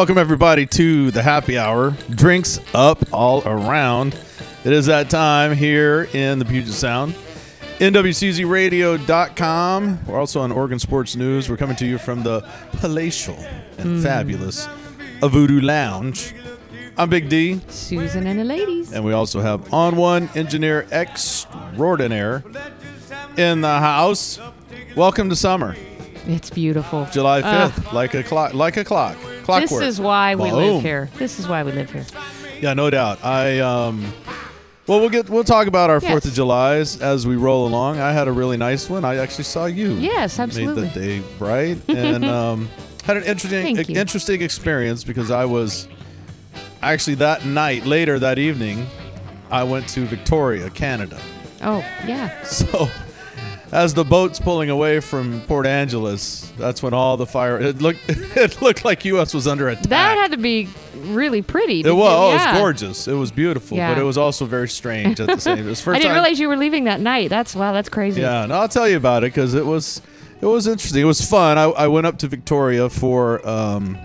Welcome everybody to the happy hour. Drinks up all around. It is that time here in the Puget Sound. NWCZRadio.com. We're also on Oregon Sports News. We're coming to you from the palatial and hmm. fabulous Voodoo Lounge. I'm Big D, Susan and the ladies. and we also have On One Engineer Extraordinaire in the house. Welcome to summer, It's beautiful. July Ugh. 5th, like a clock, like a clock, clockwork. This is why we Boom. live here. This is why we live here. Yeah, no doubt. I um well we'll get we'll talk about our Yes. 4th of Julys as we roll along. I had a really nice one. I actually saw you. Yes, absolutely. Made the day bright and um had an interesting Thank you. interesting experience because I was actually that night later that evening I went to Victoria, Canada. Oh, yeah. So as the boat's pulling away from Port Angeles, that's when all the fire it looked it looked like US was under attack. That had to be really pretty. It was. Oh, it was gorgeous. It was beautiful, Yeah. but it was also very strange at the same. It was the I didn't time. realize you were leaving that night. That's wow. That's crazy. Yeah, and I'll tell you about it because it was it was interesting. It was fun. I, I went up to Victoria for um,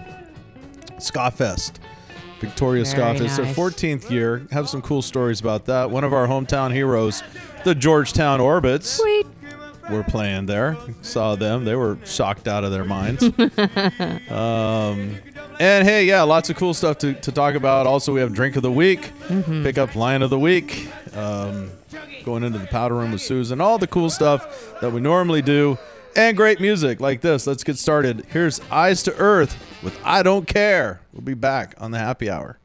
Ska Fest. Victoria Ska Very Fest, their 14th year. Have some cool stories about that. One of our hometown heroes, the Georgetown Orbits, Sweet. Were playing there. Saw them. They were shocked out of their minds. um, and hey, yeah, lots of cool stuff to, to talk about. Also, we have drink of the week, pick up line of the week, um, going into the powder room with Susan, all the cool stuff that we normally do, and great music like this. Let's get started. Here's Eyes to Earth with I Don't Care. We'll be back on the happy hour.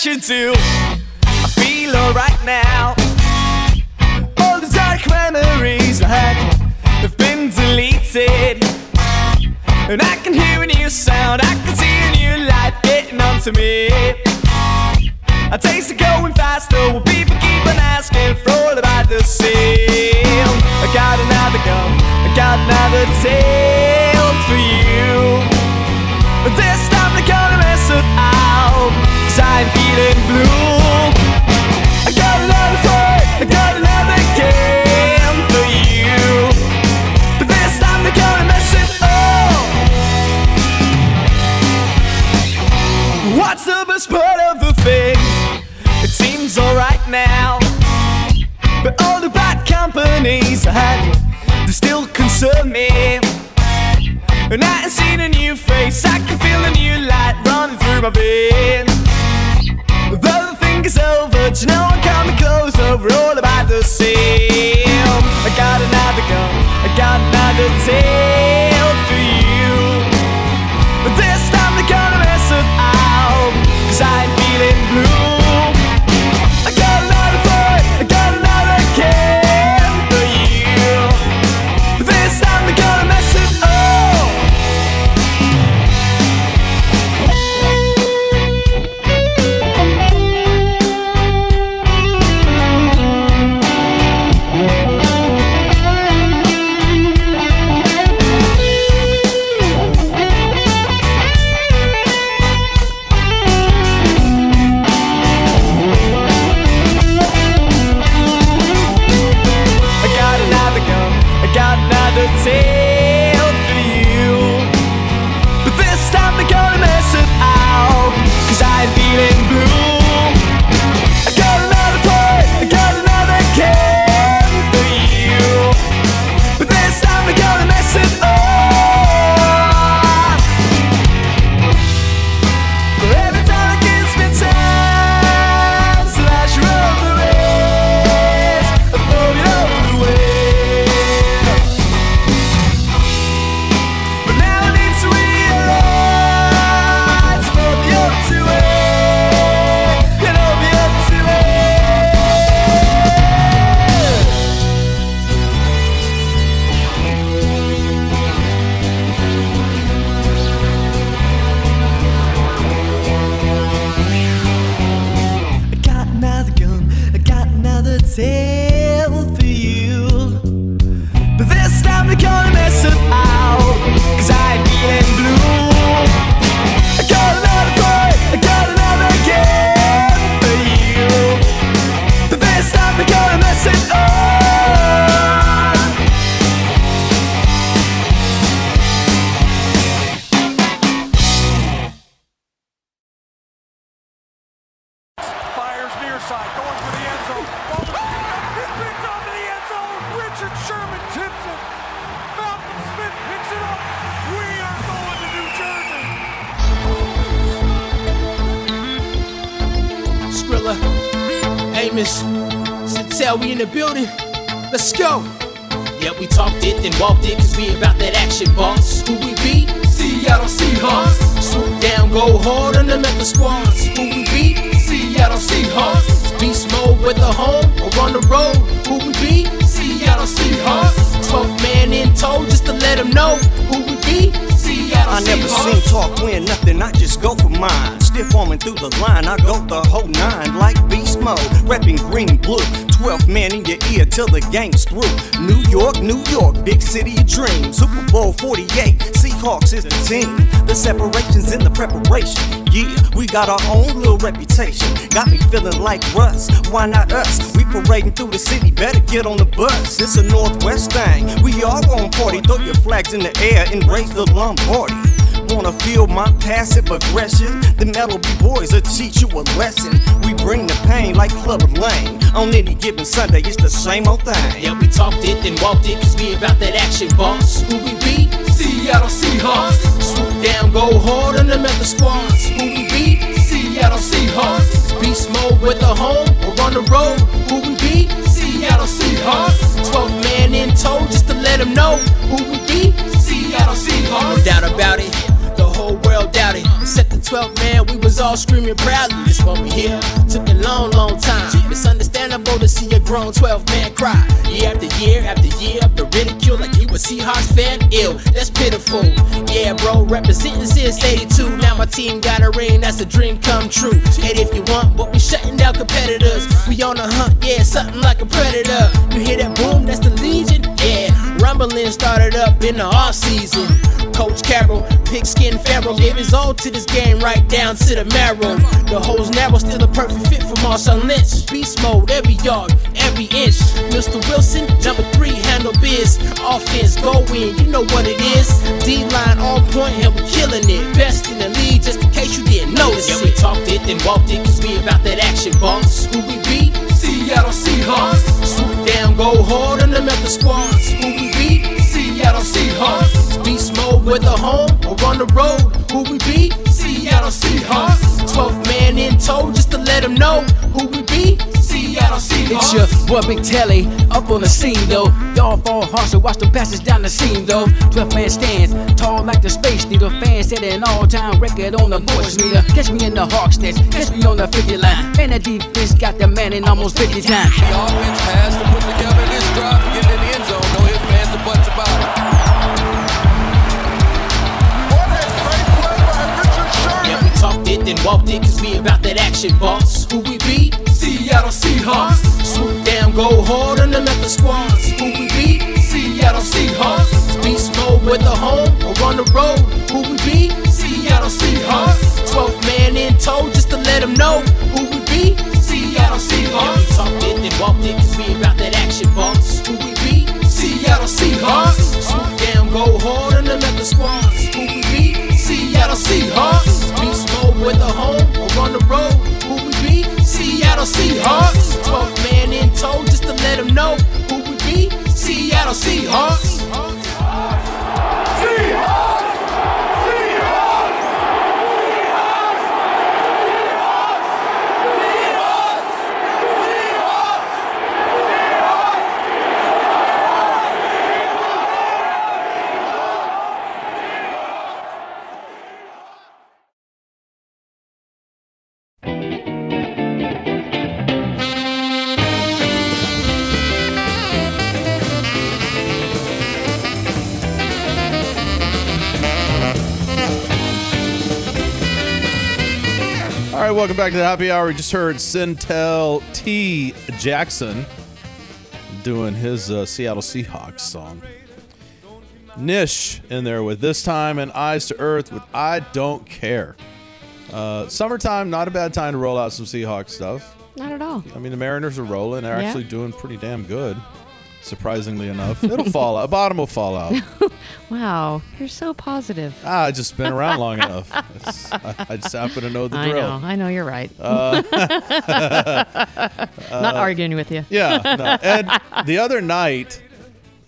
Think I till the game's through. New York, New York, big city of dreams. Super Bowl 48, Seahawks is the team. The separation's in the preparation. Yeah, we got our own little reputation. Got me feeling like Russ, why not us? We parading through the city, better get on the bus. It's a Northwest thing, we all gon' party. Throw your flags in the air and raise the Lombardi. Wanna feel my passive aggression? The Metal B Boys will teach you a lesson. We bring the pain like Clubber Lang. On any given Sunday, it's the same old thing. Yeah, we talked it, then walked it, cause we about that action, boss. Who we beat? Seattle Seahawks. Swoop down, go hard on the Memphis squads. Who we beat? Seattle Seahawks. Beast mode with the home or on the road. Who we beat? Seattle Seahawks. 12th man in tow just to let them know who we beat. Seattle Seahawks. No doubt about it. The whole world doubted. Except the 12th man, we was all screaming proudly. This one we here took a long, long time. It's understandable to see a grown 12 man cry. Year after year after year after ridicule, like he was Seahawks fan. Ill, that's pitiful. Yeah, bro, representing since 82. Now my team got a ring, that's a dream come true. And if you want, but we shutting down competitors. We on a hunt, yeah, something like a predator. You hear that boom? That's the Legion. Yeah, Rumbling started up in the off season. Coach Carroll, pigskin pharaoh, gave his all to this game right down to the marrow. The hole's narrow, still a perfect fit for Marshawn Lynch. Beast mode, every yard, every inch. Mr. Wilson, number three, handle biz. Offense goin', you know what it is. D line on point, and we killing it. Best in the league, just in case you didn't notice. Yeah, we talked it, then walked it, cause we about that action, boss. Who we beat? Seattle Seahawks. Swoop down, go hard on the Memphis squads with a home or on the road. Who we be? Seattle Seahawks. 12th man in tow just to let them know who we be. Seattle Seahawks. It's your boy Big Telly up on the scene though. Y'all fall hard, so watch the passes down the seam though. 12 man stands, tall like the space needle. Fans set an all time record on the voice meter. Catch me in the Hawks nest, catch me on the 50 line. Man, that defense got the man in almost 50 times. The offense has to put together then walked it, cause we about that action, boss. Who we be? Seattle Seahawks. Swoop down, go hard on the other squads. Who we be? Seattle Seahawks. Beast mode a home or on the road. Who we be? Seattle Seahawks. 12th man in tow just to let them know know who we be. Seattle Seahawks. Welcome back to the happy hour. We just heard Centel T. Jackson doing his uh, Seattle Seahawks song. Nish in there with This Time and Eyes to Earth with I Don't Care. Uh, summertime, not a bad time to roll out some Seahawks stuff. Not at all. I mean, the Mariners are rolling. They're Yeah. actually doing pretty damn good, surprisingly enough. It'll fall out. A bottom will fall out. Wow, you're so positive. Ah, I just been around long enough. It's- I, I just happen to know the I drill. know. I know you're right. Uh, Not arguing with you. Yeah. No. And the other night,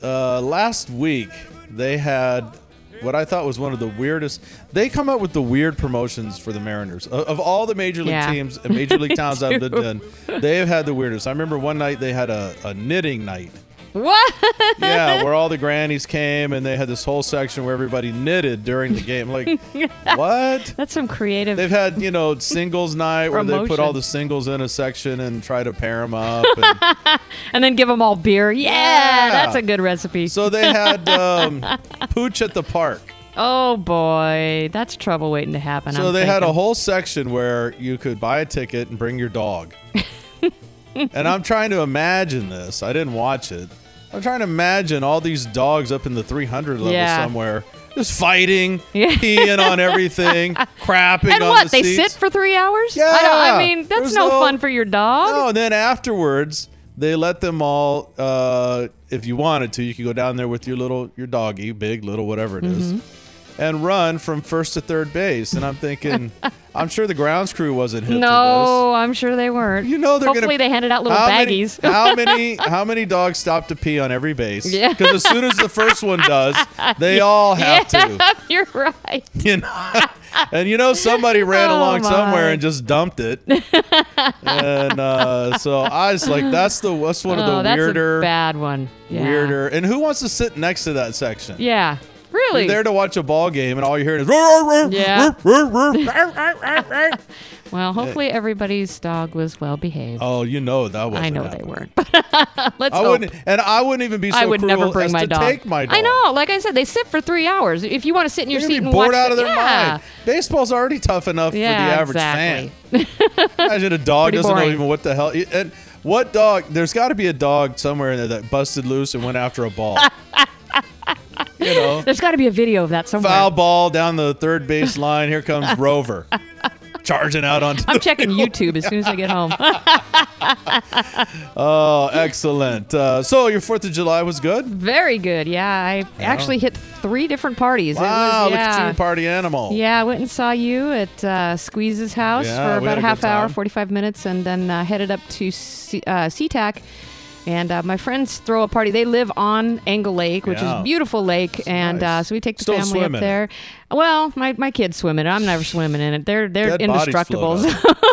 uh, last week, they had what I thought was one of the weirdest. They come up with the weird promotions for the Mariners. Of, of all the major league Yeah. teams and major league towns I've been in, they have had the weirdest. I remember one night they had a, a knitting night. What? Yeah, where all the grannies came and they had this whole section where everybody knitted during the game. Like, what? That's some creative. They've had, you know, singles night where they put all the singles in a section and try to pair them up. And, and then give them all beer. Yeah, Yeah. that's a good recipe. So they had um, pooch at the park. oh boy, that's trouble waiting to happen. So I'm they had a whole section where you could buy a ticket and bring your dog. And I'm trying to imagine this. I didn't watch it. I'm trying to imagine all these dogs up in the 300 level Yeah. somewhere, just fighting, Yeah. peeing on everything, crapping And on what? the They seats. sit for three hours? Yeah. I, don't, I mean, that's no, no- fun for your dog. No, and then afterwards, they let them all. Uh, if you wanted to, you could go down there with your little your doggy, big, little, whatever it is, Mm-hmm. And run from first to third base. And I'm thinking, I'm sure the grounds crew wasn't hip No, I'm sure they weren't. You know they're Hopefully gonna. they handed out little how many- baggies. how many? How many dogs stop to pee on every base? Yeah. Because as soon as the first one does, they all have to. yeah, you're right. You know. And you know somebody ran Oh, along somewhere and just dumped it, and uh, so I was like, "That's the that's one of oh, the that's weirder, a bad one. Yeah. weirder. And who wants to sit next to that section? Yeah, really. You're there to watch a ball game, and all you're hearing is "Roar, roar, roar, Yeah. roar, roar, roar." well, hopefully everybody's dog was well behaved. oh, you know that was. I know they weren't. Uh, let's I hope. wouldn't, and I wouldn't even be so I would never bring as my to dog. take my dog. I know. Like I said, they sit for three hours. If you want to sit in your They're seat gonna be and bored watch out of their yeah. mind. Baseball's already tough enough for the average exactly. fan. Imagine a dog doesn't know even what the hell. And what dog? There's got to be a dog somewhere in there that busted loose and went after a ball. You know, There's got to be a video of that somewhere. foul ball down the third base line. Here comes Rover, charging out onto. I'm the checking. YouTube as soon as I get home. Oh, excellent. Uh, so your Fourth of July was good. Very good. Yeah, I actually hit three different parties. It Wow, was, look at yeah. you, party animal. Yeah, I went and saw you at uh, Squeeze's house Yeah, for about a half hour, time. 45 minutes, and then uh, headed up to C- uh, SeaTac And uh, my friends throw a party. They live on Angle Lake, which Yeah. is a beautiful lake, and nice. uh, so we take the Still family up there. Well, my, my kids swim in it. I'm never swimming in it. They're they're Dead bodies indestructibles. up.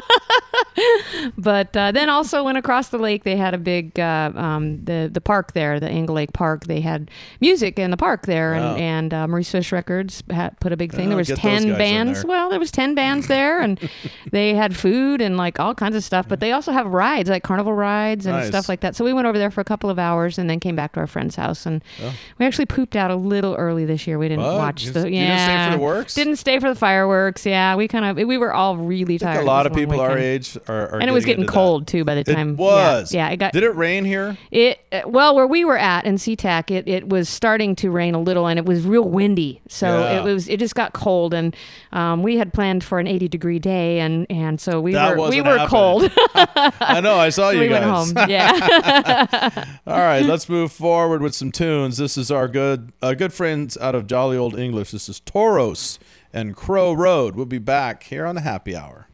But uh, then also went across the lake. They had a big uh, um, the the park there, the Angle Lake Park. They had music in the park there, Wow. and, and uh, Maurice Fish Records had put a big thing. There was ten bands. there. Well, there was ten bands there, and they had food and like all kinds of stuff. But they also have rides, like carnival rides and Nice. stuff like that. So we went over there for a couple of hours, and then came back to our friend's house. And we actually pooped out a little early this year. We didn't watch the you yeah. didn't stay for the? Didn't stay for the fireworks. Yeah, we kind of we were all really tired. a lot of was a long people our weekend. Age are, are and it was getting into that. cold too by the time It was. Yeah, yeah, it got. Did it rain here? It uh, well, where we were at in SeaTac, it, it was starting to rain a little, and it was real windy. So Yeah. it was it just got cold, and um, we had planned for an eighty degree day, and and so we That were we were happening. cold. I know. I saw you we guys. went home. Yeah. All right, let's move forward with some tunes. This is our good uh, good friends out of Jolly Old English. This is Toros and Crow Road. We'll be back here on the Happy Hour.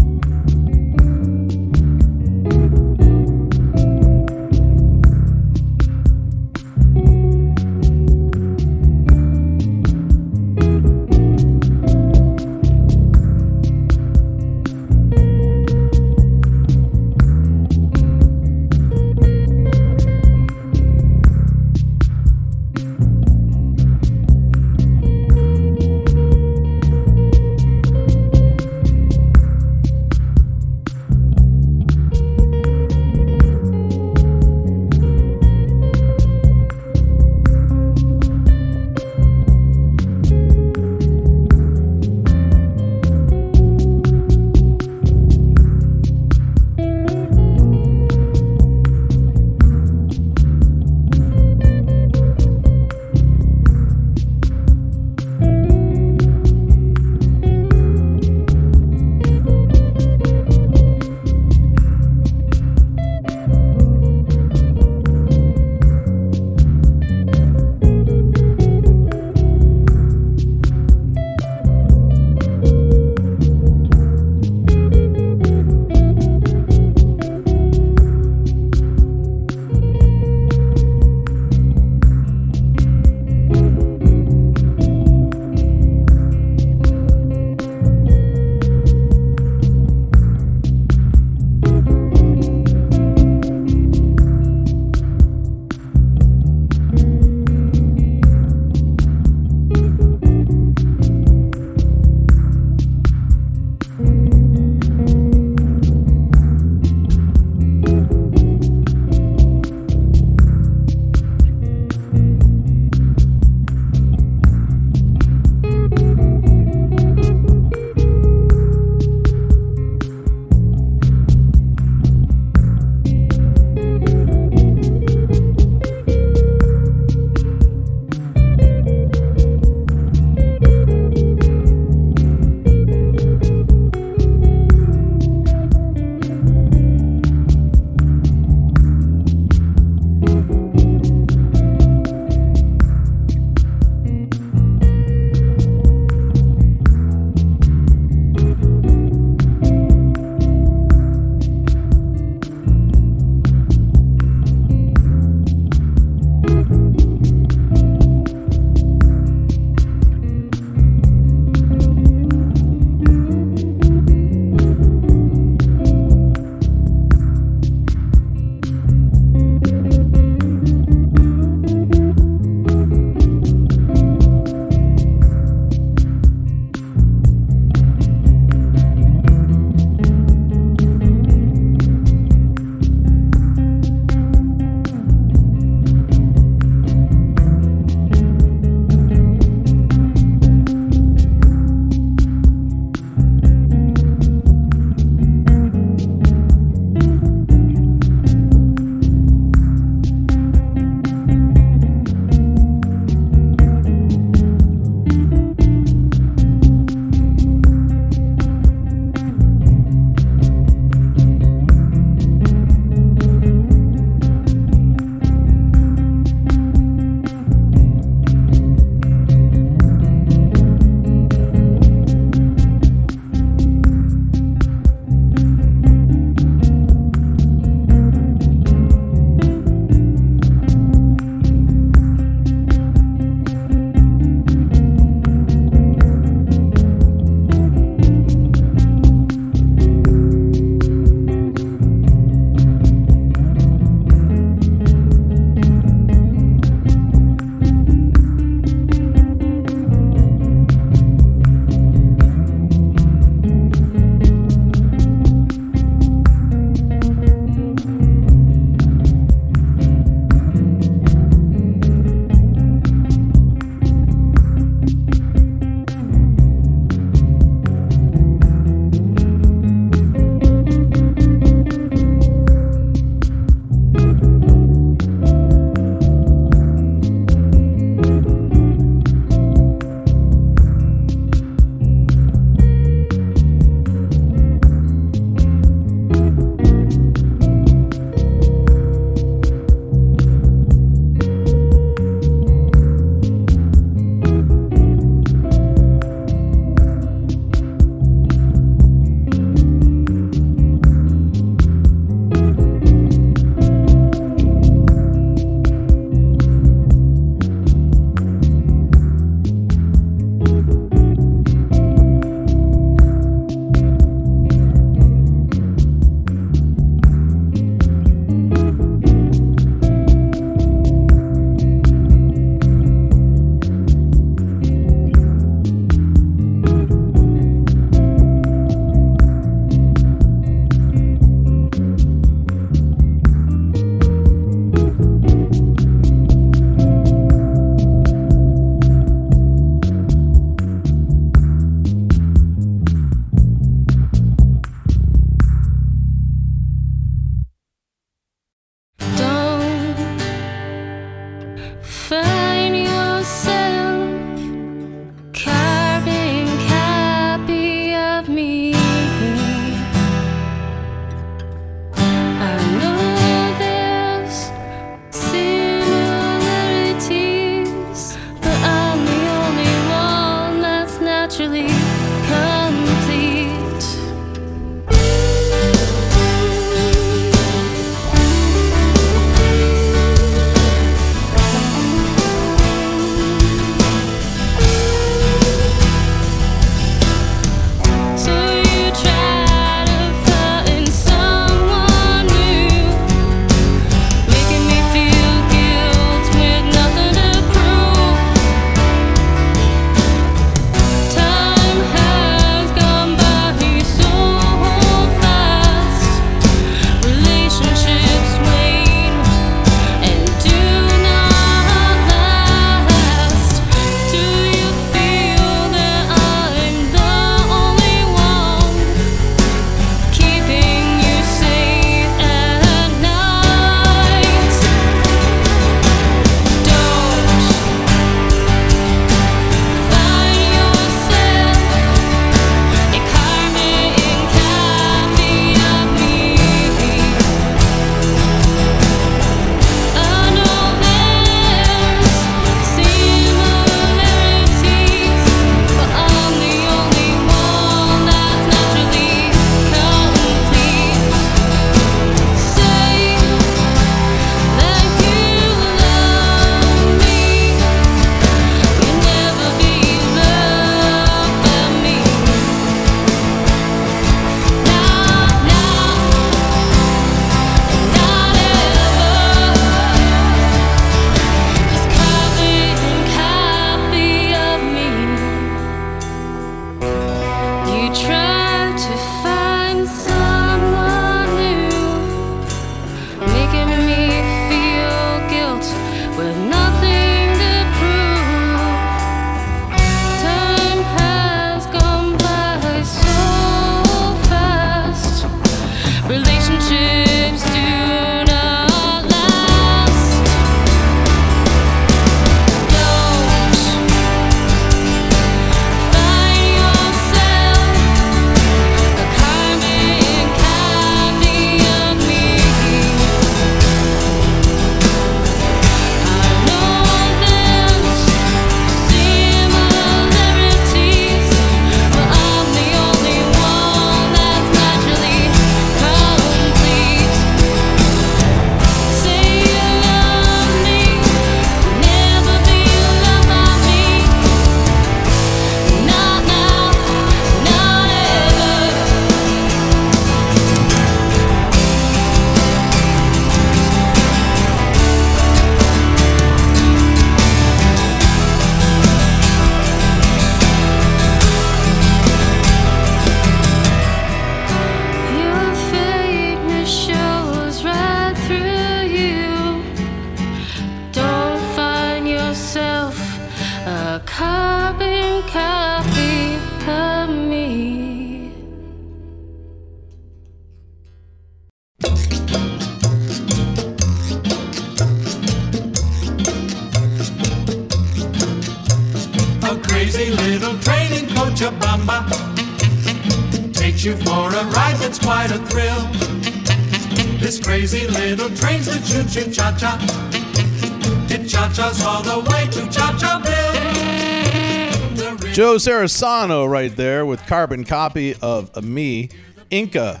Sarasano right there with carbon copy of me. Inca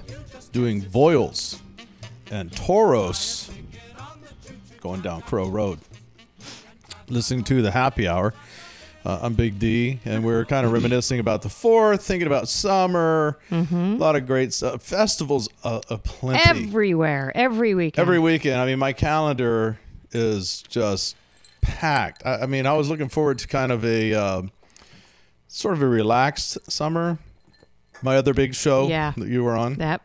doing Voiles and Toros going down Crow Road. Listening to the happy hour. Uh, I'm Big D, and we are kind of reminiscing about the fourth, thinking about summer. A lot of great stuff. Festivals uh, aplenty. Everywhere, every weekend. Every weekend. I mean, my calendar is just packed. I, I mean, I was looking forward to kind of a um sort of a relaxed summer. My other big show Yeah. that you were on, That.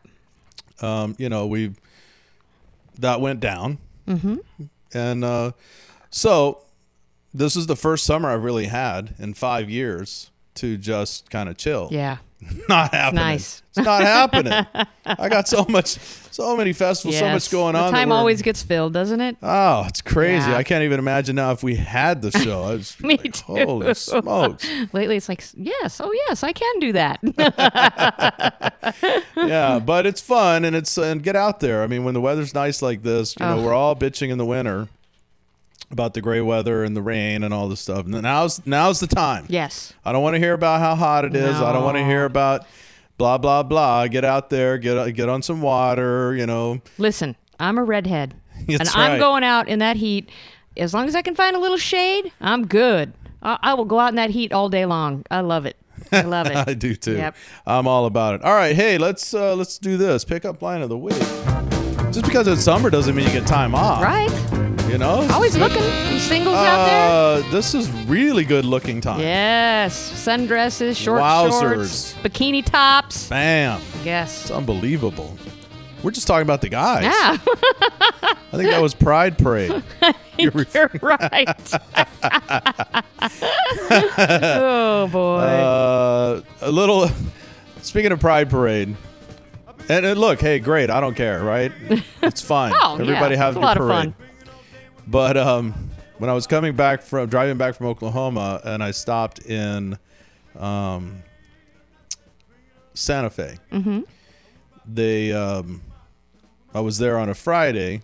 um, you know, we that went down, mm-hmm. and uh, so this is the first summer I've really had in five years to just kind of chill. Yeah. Not happening. nice. It's not happening. I got so much, so many festivals, so much going the on. time always gets filled, doesn't it? Oh, it's crazy. Yeah. I can't even imagine now if we had the show. I was Me like, too. Holy smokes. Lately, it's like, yes, oh yes, I can do that. yeah, but it's fun and it's and get out there. I mean, when the weather's nice like this, you know, Oh. we're all bitching in the winter about the gray weather and the rain and all this stuff. And now's now's the time. yes. I don't want to hear about how hot it is. I don't want to hear about blah blah blah. Get out there, get get on some water. You know, Listen, I'm a redhead, That's and I'm going out in that heat. As long as I can find a little shade, I'm good. I, I will go out in that heat all day long. I love it. I love it. I do too. Yep. I'm all about it. All right, hey, let's uh, let's do this. Pick up line of the week. Just because it's summer doesn't mean you get time off. Right? You know. Always looking. Singles out there. Uh, this is really good looking time. Yes. Sundresses, short Wowzers. shorts, bikini tops. Bam. Yes. It's unbelievable. We're just talking about the guys. Yeah. I think that was Pride Parade. You're You're right. oh boy. Uh, a little. Speaking of Pride Parade, and, and look, hey, great. I don't care, right? It's fine. Oh, yeah, Everybody have it's a your lot of parade. fun. But um, when I was coming back from driving back from Oklahoma, and I stopped in um, Santa Fe, Mm-hmm. they um, I was there on a Friday.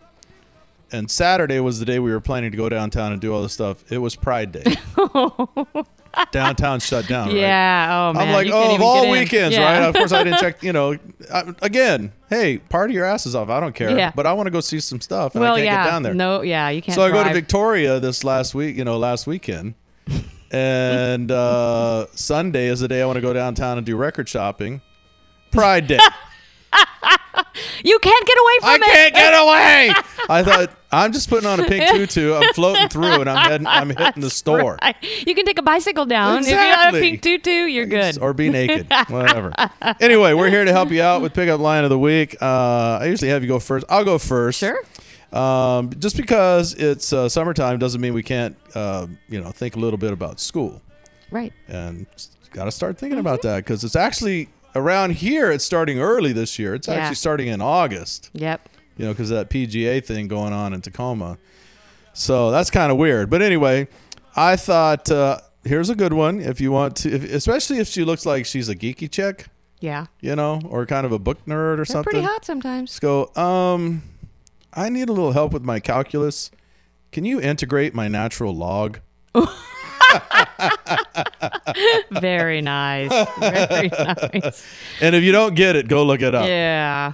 And Saturday was the day we were planning to go downtown and do all this stuff. It was Pride Day. downtown shut down. right? yeah. Oh man. I'm like, you oh, of all weekends, Yeah. right? Of course, I didn't check. You know, I, again, hey, party your asses off. I don't care. Yeah. But I want to go see some stuff, and well, I can't yeah. get down there. No, yeah, you can't. so I go to. Victoria this last week. You know, last weekend, and uh, Sunday is the day I want to go downtown and do record shopping. Pride Day. You can't get away from I it. I can't get away. I thought I'm just putting on a pink tutu. I'm floating through, and I'm heading, I'm hitting the store. Right. You can take a bicycle down. If you're not a pink tutu, you're good. or be naked, whatever. anyway, we're here to help you out with pickup line of the week. Uh, I usually have you go first. I'll go first. Sure. Um, just because it's uh, summertime doesn't mean we can't, uh, you know, think a little bit about school Right. and got to start thinking about that because it's actually around here. It's starting early this year. It's Yeah. actually starting in August. Yep. You know, because that PGA thing going on in Tacoma. So that's kind of weird. But anyway, I thought uh, here's a good one if you want to, if, especially if she looks like she's a geeky chick, Yeah. you know, or kind of a book nerd or They're something. pretty hot sometimes. Let's go. Um, I need a little help with my calculus. Can you integrate my natural log? Very nice. Very nice. And if you don't get it, go look it up. Yeah.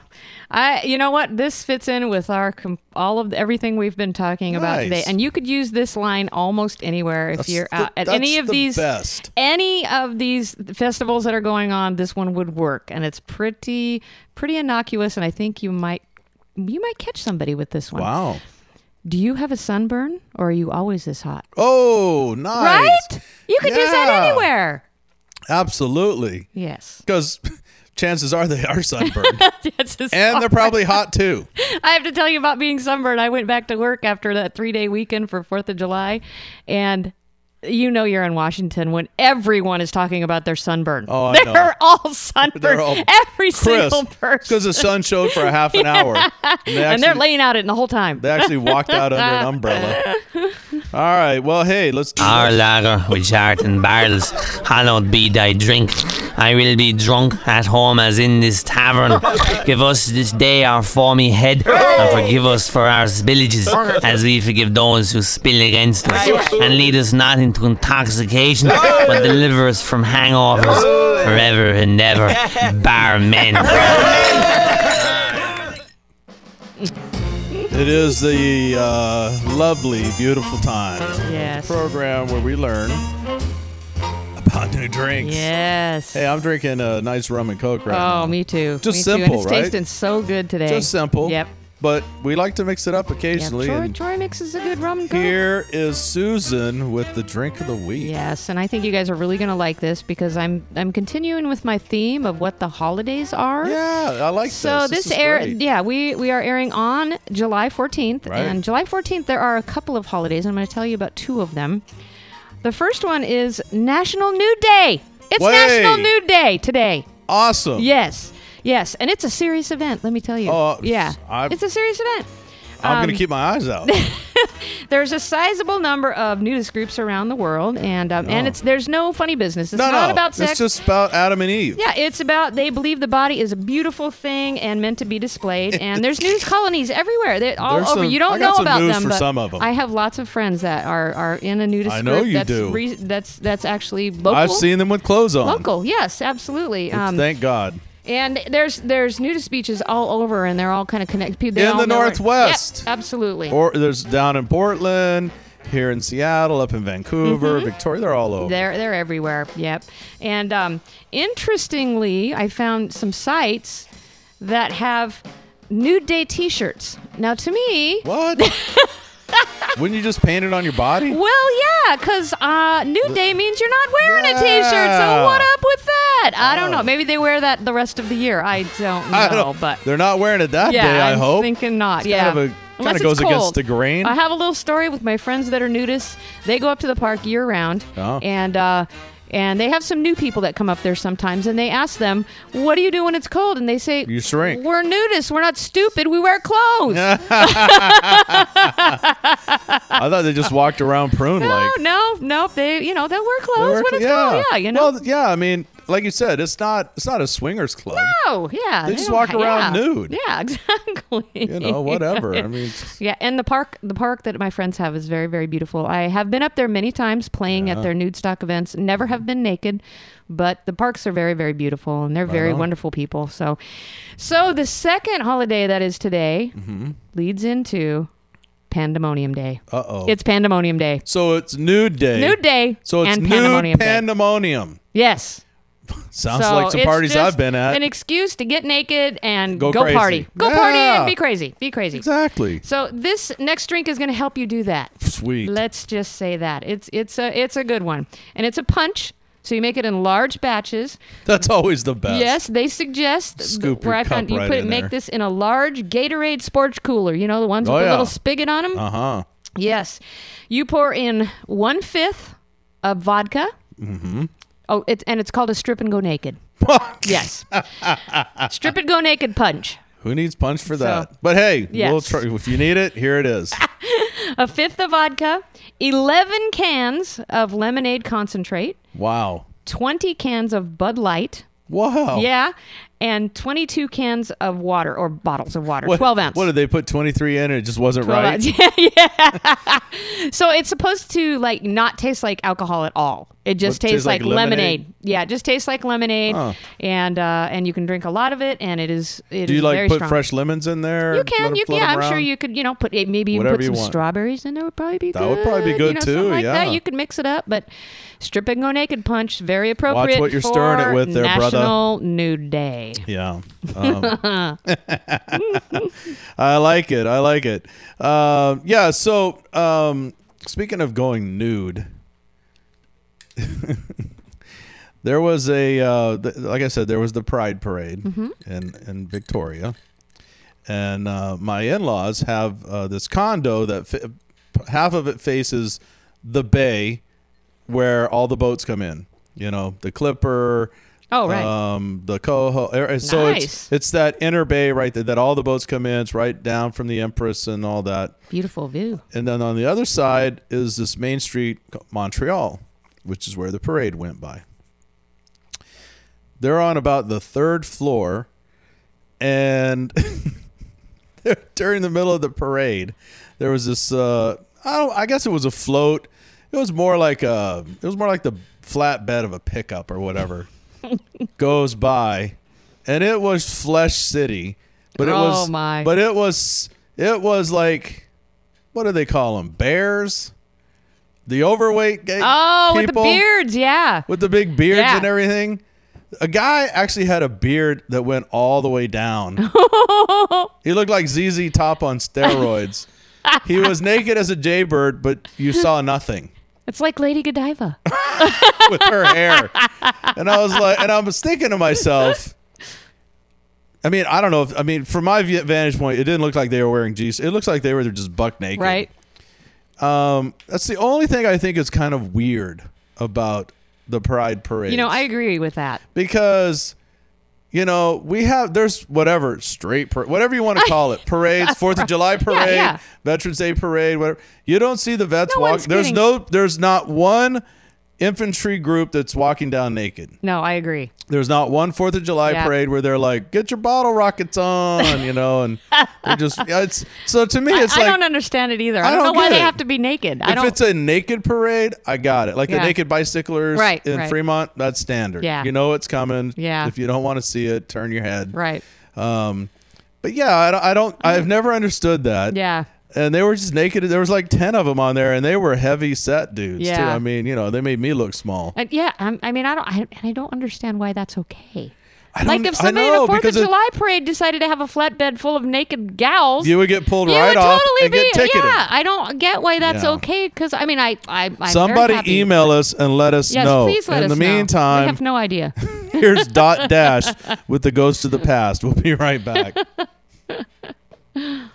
I you know what this fits in with our com- all of the, everything we've been talking about today and you could use this line almost anywhere if That's you're the- out at any of the these best. any of these festivals that are going on this one would work and it's pretty pretty innocuous and I think you might you might catch somebody with this one. Wow. Do you have a sunburn or are you always this hot? Oh, nice. Right? You could do that anywhere. Absolutely. Yes. Because chances are they are sunburned. And they're probably hot too. I have to tell you about being sunburned. I went back to work after that three day weekend for Fourth of July, and you know you're in Washington when everyone is talking about their sunburn. Oh, I they're know. all sunburned. They're all Every single person. Because the sun showed for a half an hour. And, they and they're laying out it the whole time. They actually walked out under an umbrella. All right. Well, hey, let's do Our this. lager which heart and barrels, hallowed be thy drink. I will be drunk at home as in this tavern. Give us this day our foamy head, and forgive us for our spillages, as we forgive those who spill against us. And lead us not into intoxication, but deliver us from hangovers forever and ever. Bar It is the uh, lovely, beautiful time. Yes. Program where we learn about new drinks. Yes. Hey, I'm drinking a nice rum and coke right now. oh, me too. Just me simple, too. And it's right? tasting so good today. Just simple. Yep. But we like to mix it up occasionally. Troy, and Troy mixes a good rum and coke. here is Susan with the drink of the week. Yes, and I think you guys are really going to like this because I'm I'm continuing with my theme of what the holidays are. Yeah, I like So this. So this, is air, great. yeah, we we are airing on July 14th, Right. and July 14th there are a couple of holidays. I'm going to tell you about two of them. The first one is National Nude Day. It's Way. National Nude Day today. awesome. Yes, yes, and it's a serious event. Let me tell you. Oh, yeah, I've- it's a serious event. I'm Um, gonna keep my eyes out. There's a sizable number of nudist groups around the world, and um, and it's there's no funny business. It's no, not no, about sex. it's just about Adam and Eve. yeah, it's about they believe the body is a beautiful thing and meant to be displayed, and there's nudist colonies everywhere. They're all There's over. some- you don't I got know some about news them, for but some of 'em. I have lots of friends that are are in a nudist I know group. you that's do. Re- that's that's actually local. I've seen them with clothes on. local. Yes, absolutely. Um, Thank God. And there's there's nudist beaches all over, and they're all kind of connected. People In the Northwest. Yep, absolutely. Or there's down in Portland, here in Seattle, up in Vancouver, Mhm. Victoria. They're all over. They're they're everywhere. Yep. And um, interestingly, I found some sites that have nude day T-shirts. Now, to me, what? Wouldn't you just paint it on your body? Well, yeah, because uh, nude day means you're not wearing a T-shirt. So what up with that? I don't know. Maybe they wear that the rest of the year. I don't know. I don't- but They're not wearing it that yeah, day. I I'm hope. thinking not. It's yeah. kind of a- Unless kinda it's goes against the grain. I have a little story with my friends that are nudists. They go up to the park year round, Oh. and uh, and they have some new people that come up there sometimes, and they ask them, "What do you do when it's cold?" And they say, You shrink. "We're nudists. We're not stupid. We wear clothes." I thought they just walked around prune no, like. no, no. They, you know, they'll wear They clothes wear when it's cold. Yeah, you know. Well, yeah. I mean, like you said, it's not. It's not a swingers club. No, yeah. They just walk around yeah. nude. Yeah, exactly. You know, whatever. I mean, yeah, and the park, the park that my friends have is very, very beautiful. I have been up there many times playing Yeah. at their nude stock events. Never have been naked, but the parks are very, very beautiful, and they're very on. wonderful people. So, so the second holiday that is today Mm-hmm. leads into Pandemonium Day. Uh oh. It's Pandemonium Day. So it's nude day. Nude day So it's and nude Pandemonium Day. pandemonium. Yes. Sounds So like some parties I've been at. An excuse to get naked and Go go, party. Go party and be crazy. Be crazy. Exactly. So this next drink is going to help you do that. Sweet. Let's just say that it's it's a it's a good one, and it's a punch. So you make it in large batches. That's always the best. Yes, they suggest Scoop where I found you right put in make there. this in a large Gatorade sports cooler. You know the ones with Oh, the little spigot on them. Uh huh. Yes, you pour in one fifth of vodka. Mm-hmm. Oh, it's and it's called a strip and go naked. yes, strip and go naked punch. Who needs punch for So- that? but hey, Yes. we'll try, if you need it, here it is. A fifth of vodka, eleven cans of lemonade concentrate, Wow. twenty cans of Bud Light. Wow. Yeah, and twenty-two cans of water or bottles of water, What, twelve ounce. What did they put 23 in and it just wasn't right? Yeah, yeah. so it's supposed to like not taste like alcohol at all. It just What, tastes tastes like like, lemonade. lemonade? Yeah, it just tastes like lemonade, Huh. and uh, and you can drink a lot of it, and it is it Do you is like put strong. fresh lemons in there? You can. you float yeah. I'm around? sure you could, you know, put eh, maybe even Whatever put you some strawberries in there would probably be That good. would probably be you good know, too, Like that. yeah. You could mix it up, but strip and go naked punch very appropriate. what you're stirring it with there, brother. National Nude Day. Yeah. Um, I like it. I like it. Uh, yeah. So, um, speaking of going nude, there was a uh, th- like I said, there was the Pride Parade Mhm. in in Victoria, and uh, my in-laws have uh, this condo that half of it faces the bay where all the boats come in. You know, the Clipper. Oh, right. Um, the coho. er, So Nice. it's it's that inner bay right there that all the boats come in. It's right down from the Empress and all that. Beautiful view. And then on the other side is this main street, Montreal, which is where the parade went by. They're on about the third floor, and during the middle of the parade, there was this. Uh, I don't. I guess it was a float. It was more like a. It was more like the flatbed of a pickup or whatever. goes by, and it was Flesh City, but it Oh, was. my. But it was. It was like, what do they call them? Bears. The overweight ga- Oh, with the people beards, yeah. with the big beards Yeah. and everything. A guy actually had a beard that went all the way down. he looked like ZZ Top on steroids. he was naked as a jaybird, but you saw nothing It's like Lady Godiva. with her hair. And I was like, and I was thinking to myself, I mean, I don't know if, I mean, from my vantage point, it didn't look like they were wearing G's. It looks like they were just buck naked. right? Um, that's the only thing I think is kind of weird about the Pride Parade. You know, I agree with that. because you know, we have there's whatever straight par- whatever you want to call it parades, Fourth of July parade, yeah. Veterans Day parade, whatever. You don't see the vets No walk. There's no, there's not one infantry group that's walking down naked. No, I agree. There's not one Fourth of July Yeah. parade where they're like, "Get your bottle rockets on," you know, and they just it's so to me I, it's I like don't understand it either. I, I don't, don't know why get they have to be naked. I if don't. it's a naked parade, I got it. Like Yeah. the naked bicyclers Right, in right. Fremont, that's standard. Yeah. You know it's coming. Yeah. If you don't want to see it, turn your head. right. Um, but yeah, I don't, I don't I've never understood that. Yeah. And they were just naked. There was like 10 of them on there and they were heavy set dudes too. Yeah. I mean, you know, they made me look small. And yeah, I'm, I mean, I don't, I, and I don't understand why that's okay. I don't- Like if I somebody in know, a Fourth of because it- July parade decided to have a flatbed full of naked gals, You would get pulled you right would off totally and be, get ticketed. yeah. I don't get why that's Yeah. okay because I mean, I, I, I'm Somebody email us and let us Yes, know. please let In us the know. meantime, we have no idea. here's Dot Dash with the Ghost of the Past. We'll be right back.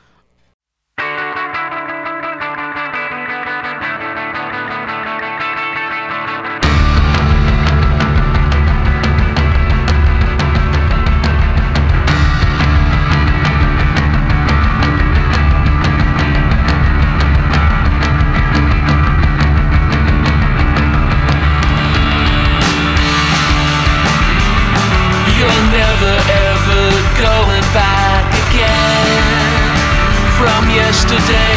yesterday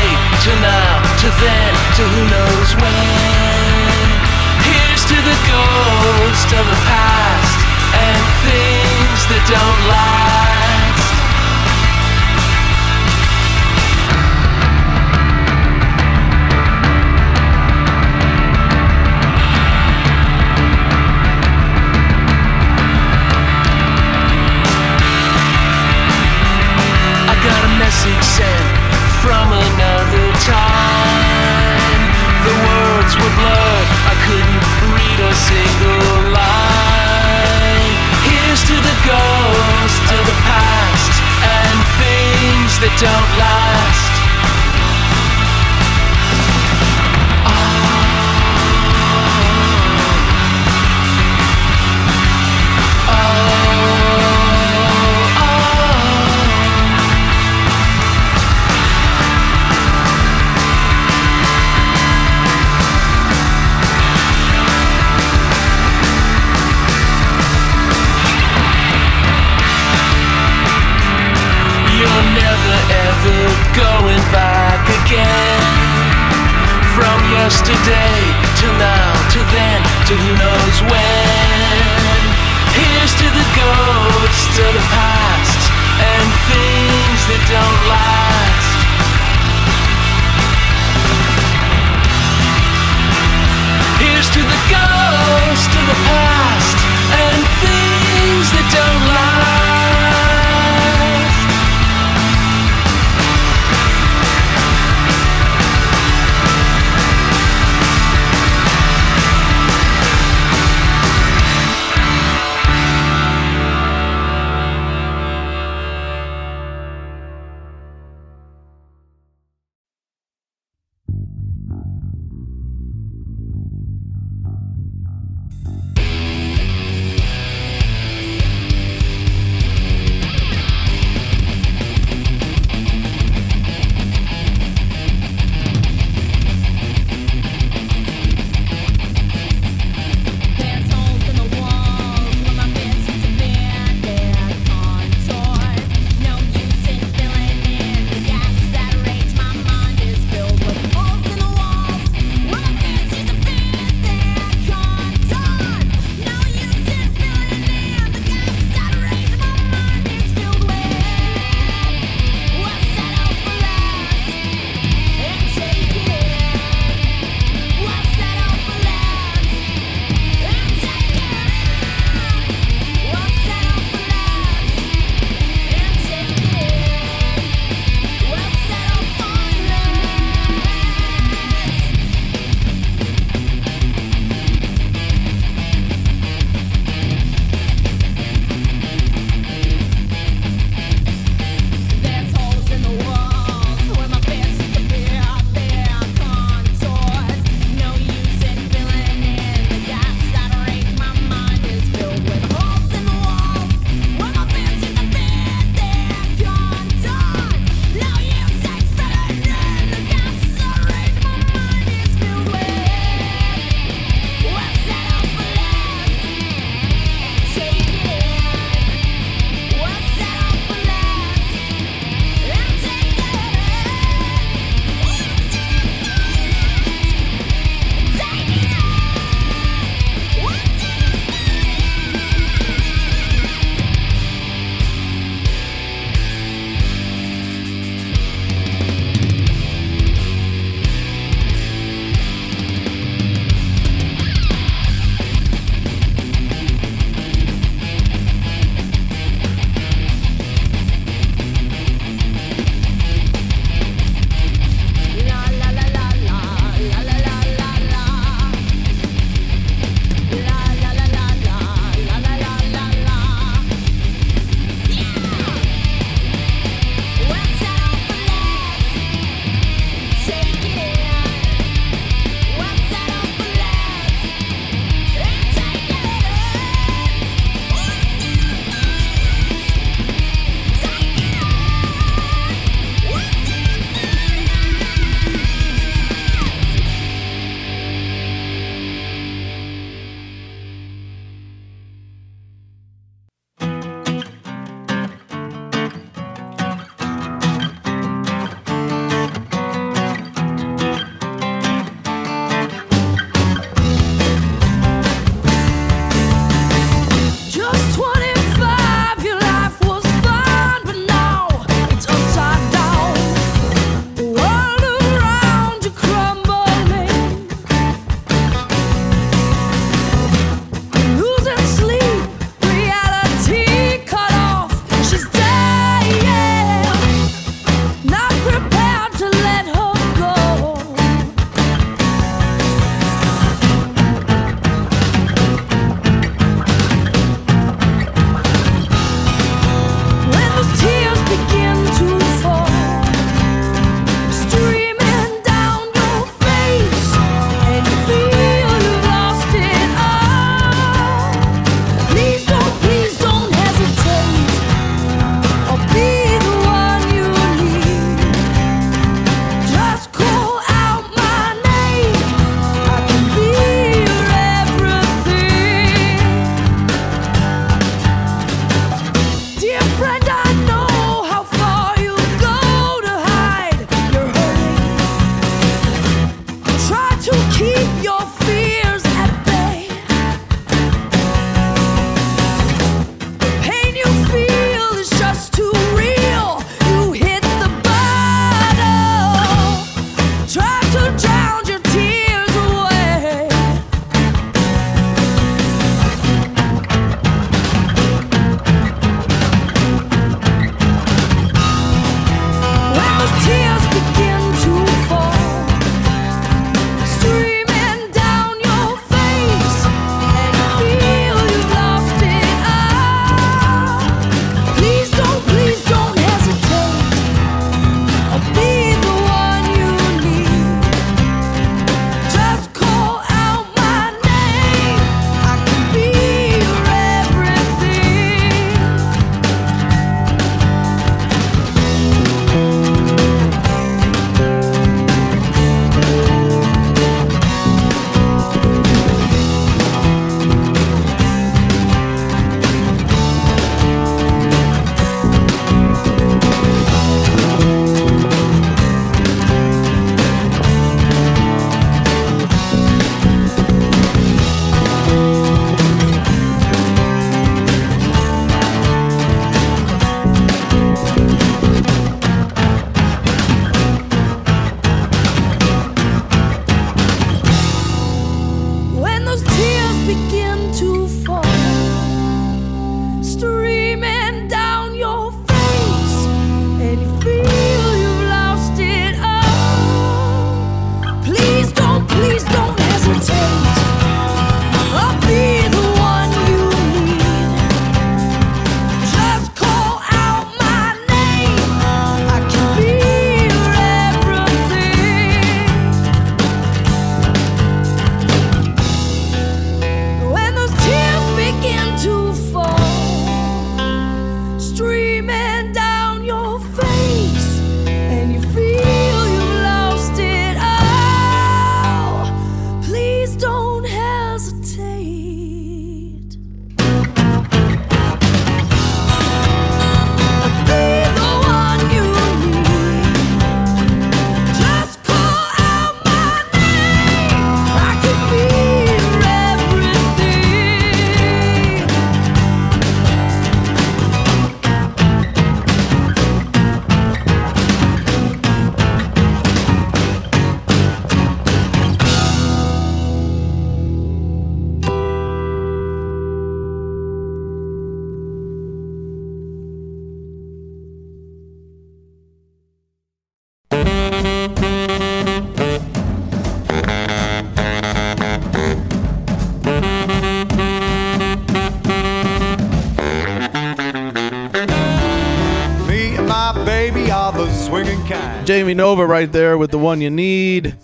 Nova right there with the one you need.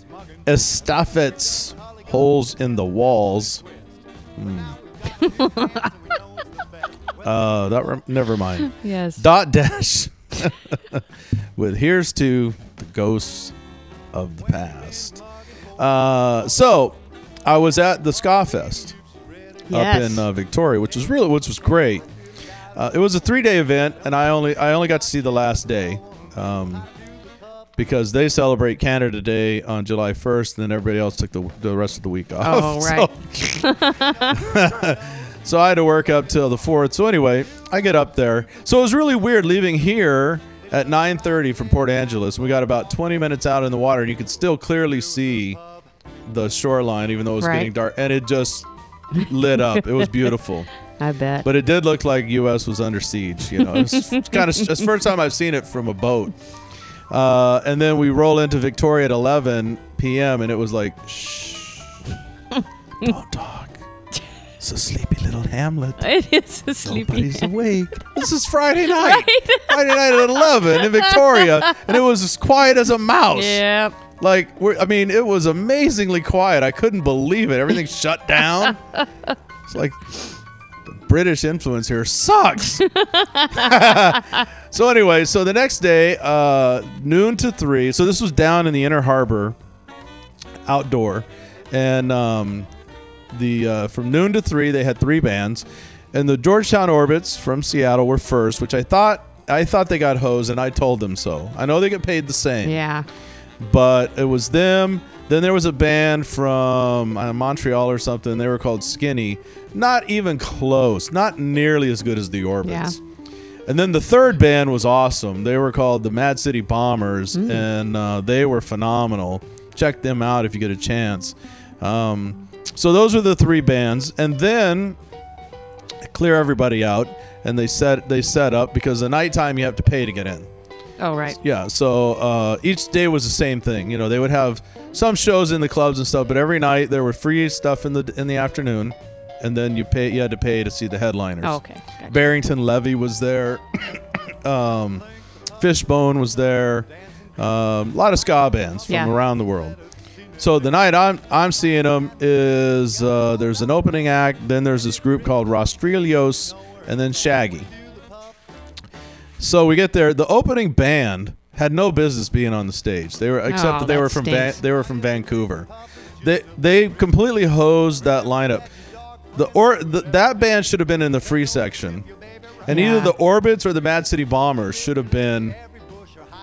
Estafettes, holes in the walls. Hmm. uh, that rem- never mind. Yes. Dot dash with here's to the ghosts of the past. Uh, so I was at the Ska Fest up in uh, Victoria, which was really which was great. Uh, it was a three day event, and I only I only got to see the last day um, because they celebrate Canada Day on July first, and then everybody else took the, the rest of the week off. Oh, right. So, so I had to work up till the fourth. So anyway, I get up there. So it was really weird leaving here at 9:30 from Port Angeles. We got about 20 minutes out in the water, and you could still clearly see the shoreline, even though it was Right. getting dark, and it just lit up. It was beautiful. I bet. But it did look like U.S. was under siege. You know, it's kind of it's the first time I've seen it from a boat. Uh, and then we roll into Victoria at 11 p.m. and it was like, shh, don't talk. It's a sleepy little hamlet. it is a sleepy. Nobody's awake. This is Friday night. Friday night at 11 in Victoria, and it was as quiet as a mouse. Yep. Like, we're, I mean, it was amazingly quiet. I couldn't believe it. Everything shut down. It's like British influence here sucks. so anyway, so the next day, uh, noon to three. So this was down in the Inner Harbor, outdoor, and um, the uh, from noon to three they had three bands, and the Georgetown Orbits from Seattle were first, which I thought I thought they got hosed, and I told them so. I know they get paid the same Yeah. but it was them. Then there was a band from uh, Montreal or something. They were called Skinny. Not even close. Not nearly as good as the Orbits. And then the third band was awesome. They were called the Mad City Bombers, and uh, they were phenomenal. Check them out if you get a chance. Um, so those are the three bands, and then clear everybody out, and they set they set up because the nighttime you have to pay to get in. Oh, right. Yeah, so uh, each day was the same thing. You know, they would have some shows in the clubs and stuff, but every night there were free stuff in the in the afternoon, and then you pay you had to pay to see the headliners. Oh, okay. Gotcha. Barrington Levy was there. um, Fishbone was there. Um, a lot of ska bands from Yeah. around the world. So the night I'm I'm seeing them is uh, there's an opening act, then there's this group called Rastrillos, and then Shaggy. So we get there. The opening band had no business being on the stage. They were except Oh, that they that were from stinks. they were from Vancouver. They they completely hosed that lineup. The or the, that band should have been in the free section, and either the Orbits or the Mad City Bombers should have been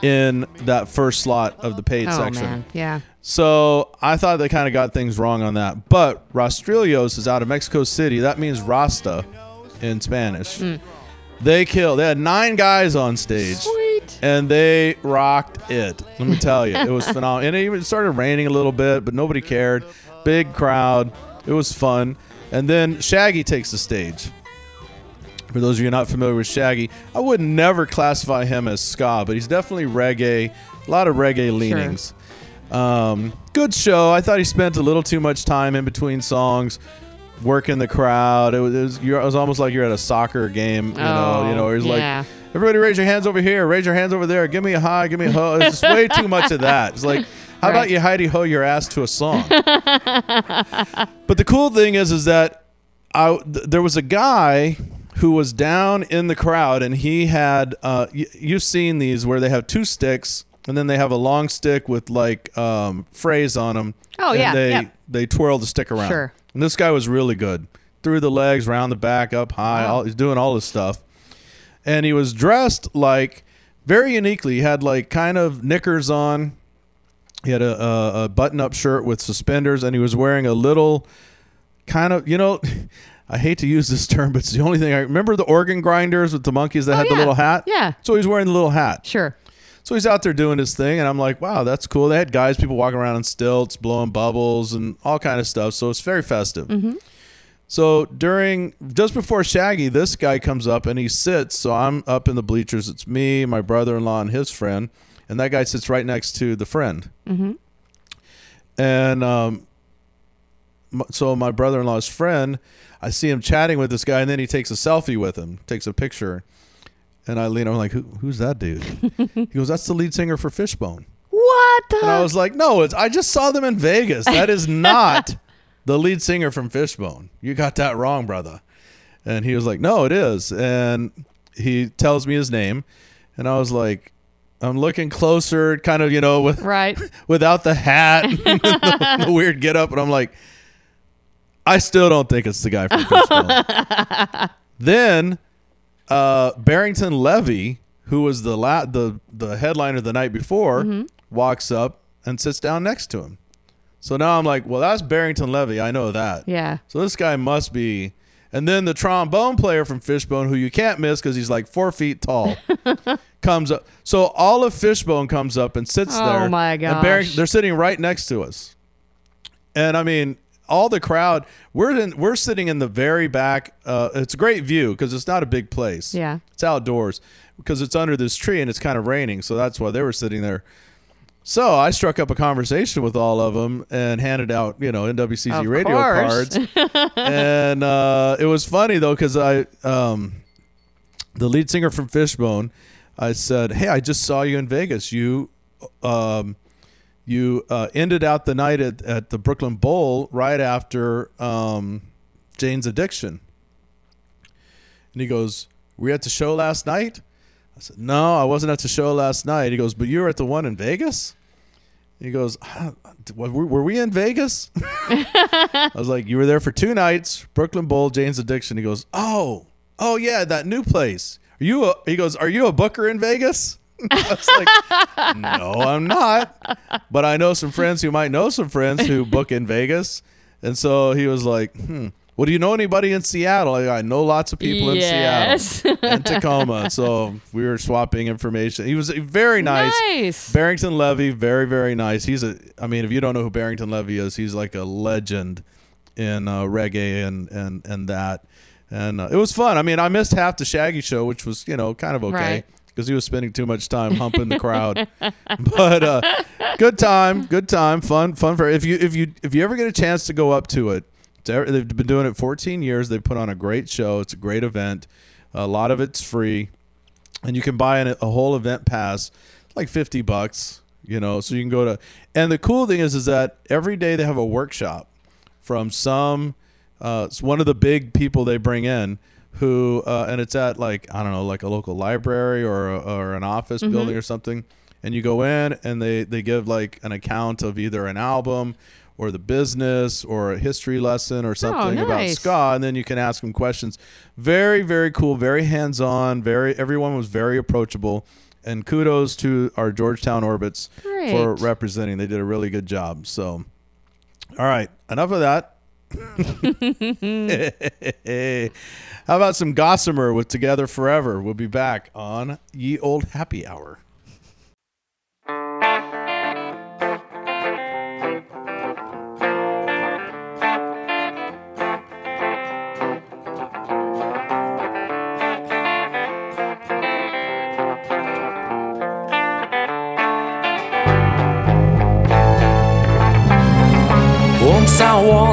in that first slot of the paid Oh, section. man. Yeah. So I thought they kind of got things wrong on that. But Rastrillos is out of Mexico City. That means Rasta in Spanish. Mm. They killed. They had nine guys on stage. Sweet. And they rocked it. Let me tell you, it was phenomenal. And it even started raining a little bit, but nobody cared. Big crowd. It was fun. And then Shaggy takes the stage. For those of you not familiar with Shaggy, I would never classify him as ska, but he's definitely reggae. A lot of reggae leanings. Um, good show. I thought he spent a little too much time in between songs, working the crowd. It was it was, you're, it was almost like you're at a soccer game. You know, Oh, you know. He's yeah. like, everybody raise your hands over here, raise your hands over there. Give me a high, give me a ho. It's just way too much of that. It's like, how about you Heidi ho your ass to a song? but the cool thing is, is that I th- there was a guy who was down in the crowd, and he had uh, y- you've seen these where they have two sticks, and then they have a long stick with like um, phrase on them. Oh, and yeah, they yep. they twirl the stick around. Sure. And this guy was really good. Through the legs, round the back, up high. All, he's doing all this stuff, and he was dressed like very uniquely. He had like kind of knickers on. He had a, a, a button-up shirt with suspenders, and he was wearing a little kind of, you know, I hate to use this term, but it's the only thing I remember. The organ grinders with the monkeys that Oh, had the little hat. Yeah. So he's wearing the little hat. Sure. So he's out there doing his thing, and I'm like, wow, that's cool. They had guys, people walking around on stilts, blowing bubbles, and all kind of stuff. So it's very festive. Mm-hmm. So during just before Shaggy, this guy comes up and he sits. So I'm up in the bleachers. It's me, my brother-in-law, and his friend, and that guy sits right next to the friend. Mm-hmm. And um, so my brother-in-law's friend, I see him chatting with this guy, and then he takes a selfie with him, takes a picture, and I lean over like, Who, "Who's that dude?" he goes, "That's the lead singer for Fishbone." What the? And I was like, "No, it's I just saw them in Vegas. That is not the lead singer from Fishbone. You got that wrong, brother." And he was like, "No, it is." And he tells me his name, and I was like, I'm looking closer, kind of, you know, with right without the hat, the, the weird get up, and I'm like, I still don't think it's the guy from Fishbone. then uh, Barrington Levy, who was the la- the the headliner the night before, Mhm. walks up and sits down next to him. So now I'm like, well, that's Barrington Levy. I know that. Yeah. So this guy must be. And then the trombone player from Fishbone, who you can't miss because he's like four feet tall, comes up. So all of Fishbone comes up and sits Oh there. my And Barring- gosh. they're sitting right next to us. And I mean, all the crowd. We're in. We're sitting in the very back. Uh, it's a great view because it's not a big place. Yeah. It's outdoors because it's under this tree and it's kind of raining. So that's why they were sitting there. So I struck up a conversation with all of them and handed out, you know, NWCZ Of radio course. cards. and uh, it was funny though because I, um, the lead singer from Fishbone, I said, "Hey, I just saw you in Vegas. You, um, you uh, ended out the night at, at the Brooklyn Bowl right after um, Jane's Addiction." And he goes, "Were you at the show last night?" I said, "No, I wasn't at the show last night." He goes, "But you were at the one in Vegas." He goes, "Ah, "Were were we in Vegas?" I was like, "You were there for two nights, Brooklyn Bowl, Jane's Addiction." He goes, "Oh, oh yeah, that new place. Are you?" A, he goes, "Are you a booker in Vegas?" I was like, "No, I'm not, but I know some friends who might know some friends who book in Vegas." And so he was like, "Hmm." Well, do you know anybody in Seattle? I, know lots of people Yes. in Seattle and Tacoma. So we were swapping information. He was very nice. Nice. Barrington Levy, very very nice. He's a. I mean, if you don't know who Barrington Levy is, he's like a legend in uh, reggae and and and that. And uh, it was fun. I mean, I missed half the Shaggy show, which was you know kind of okay Right. because he was spending too much time humping the crowd. but uh, good time, good time, fun, fun for if you if you if you ever get a chance to go up to it. They've been doing it 14 years. They put on a great show. It's a great event. A lot of it's free, and you can buy an, a whole event pass, like 50 bucks. You know, so you can go to. And the cool thing is, is that every day they have a workshop from some uh, one of the big people they bring in who uh, and it's at like I don't know like a local library or a, or an office Mhm. building or something and you go in and they they give like an account of either an album or the business or a history lesson or oh, something about nice. ska and then you can ask them questions very very cool very hands on very everyone was very approachable and kudos to our Georgetown Orbits for representing they did a really good job so all right enough of that How about some Gossamer with Together Forever? We'll be back on Ye Old Happy Hour.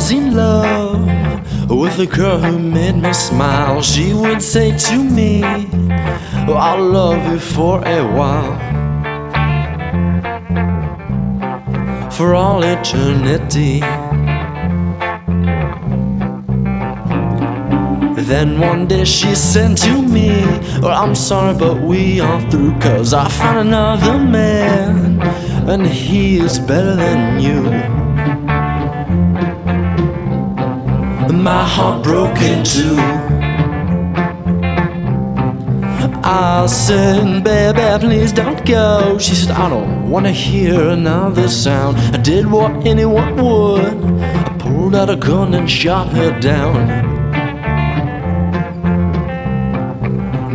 Was in love with a girl who made me smile. She would say to me, "Oh, I'll love you for a while. For all eternity. Then one day she said to me, oh, I'm sorry, but we are through. Cause I found another man, and he is better than you. My heart broke in two. I said, baby, please don't go. She said, I don't wanna hear another sound. I did what anyone would. I pulled out a gun and shot her down.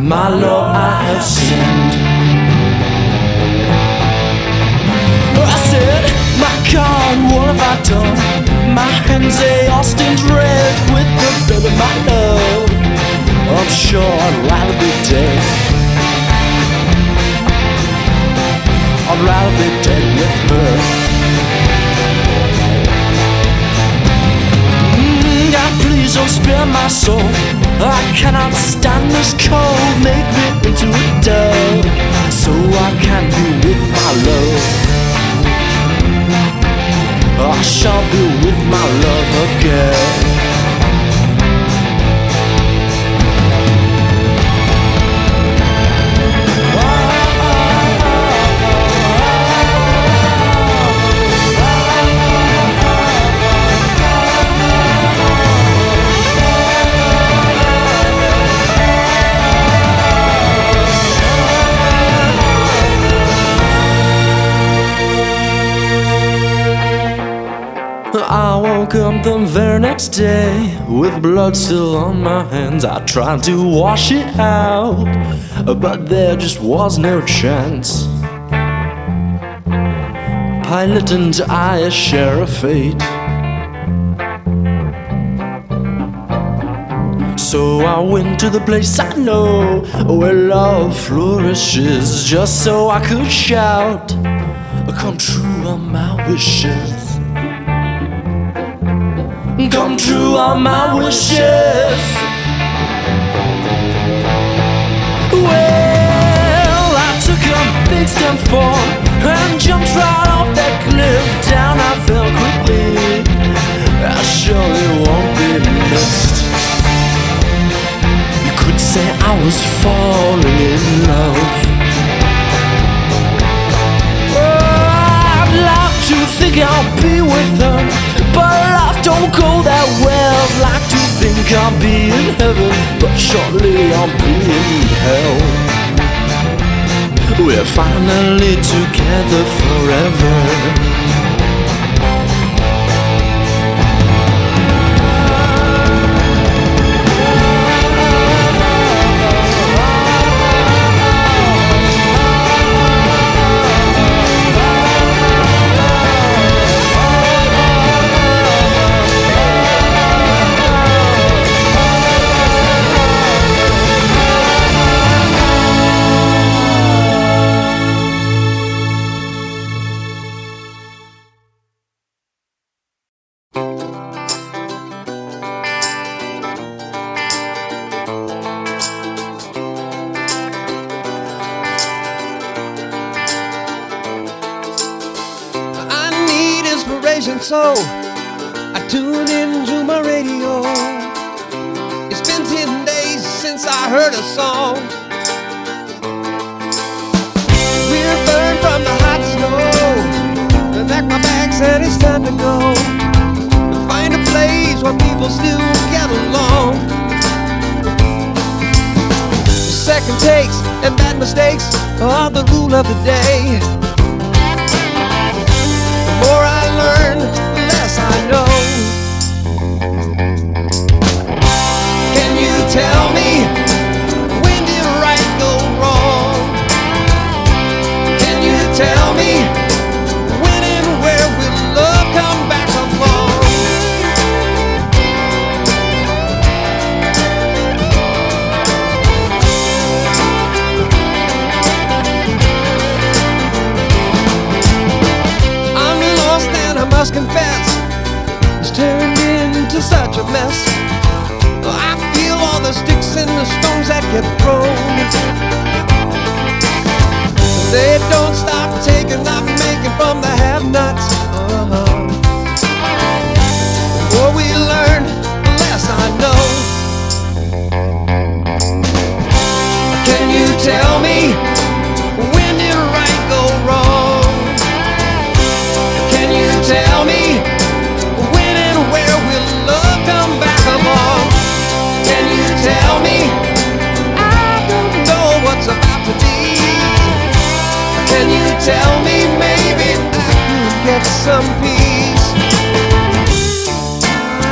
My Lord, I have sinned. I said, My God, what have I done? My hands are Austin's red with the blood of my love. I'm sure I'd rather be dead. I'd rather be dead with her. Mm, God, please don't spare my soul. I cannot stand this cold. Make me into a dove so I can be with my love. I shall be with my love again. The very next day with blood still on my hands. I tried to wash it out, but there just was no chance. Pilate and I share a fate. So I went to the place I know where love flourishes, just so I could shout, Come true on my wishes. Come true on my wishes. Well, I took a big step forward and jumped right off that cliff. Down I fell quickly. I surely won't be missed. You could say I was falling in love. Oh, I'd like to think I'll be with her, don't go that well. Like to think I'll be in heaven, but shortly I'll be in hell. We're finally together forever. Song. We're burned from the hot snow. And back my bag said it's time to go. To find a place where people still get along. Second takes and bad mistakes are the rule of the day. The more I learn, the less I know. I'm lost and I must confess such a mess. I feel all the sticks and the stones that get thrown. They don't stop taking, not making from the have-nots. Uh-huh. Tell me when and where will love come back along? Can you tell me? I don't know what's about to be. Can you tell me maybe I could get some peace?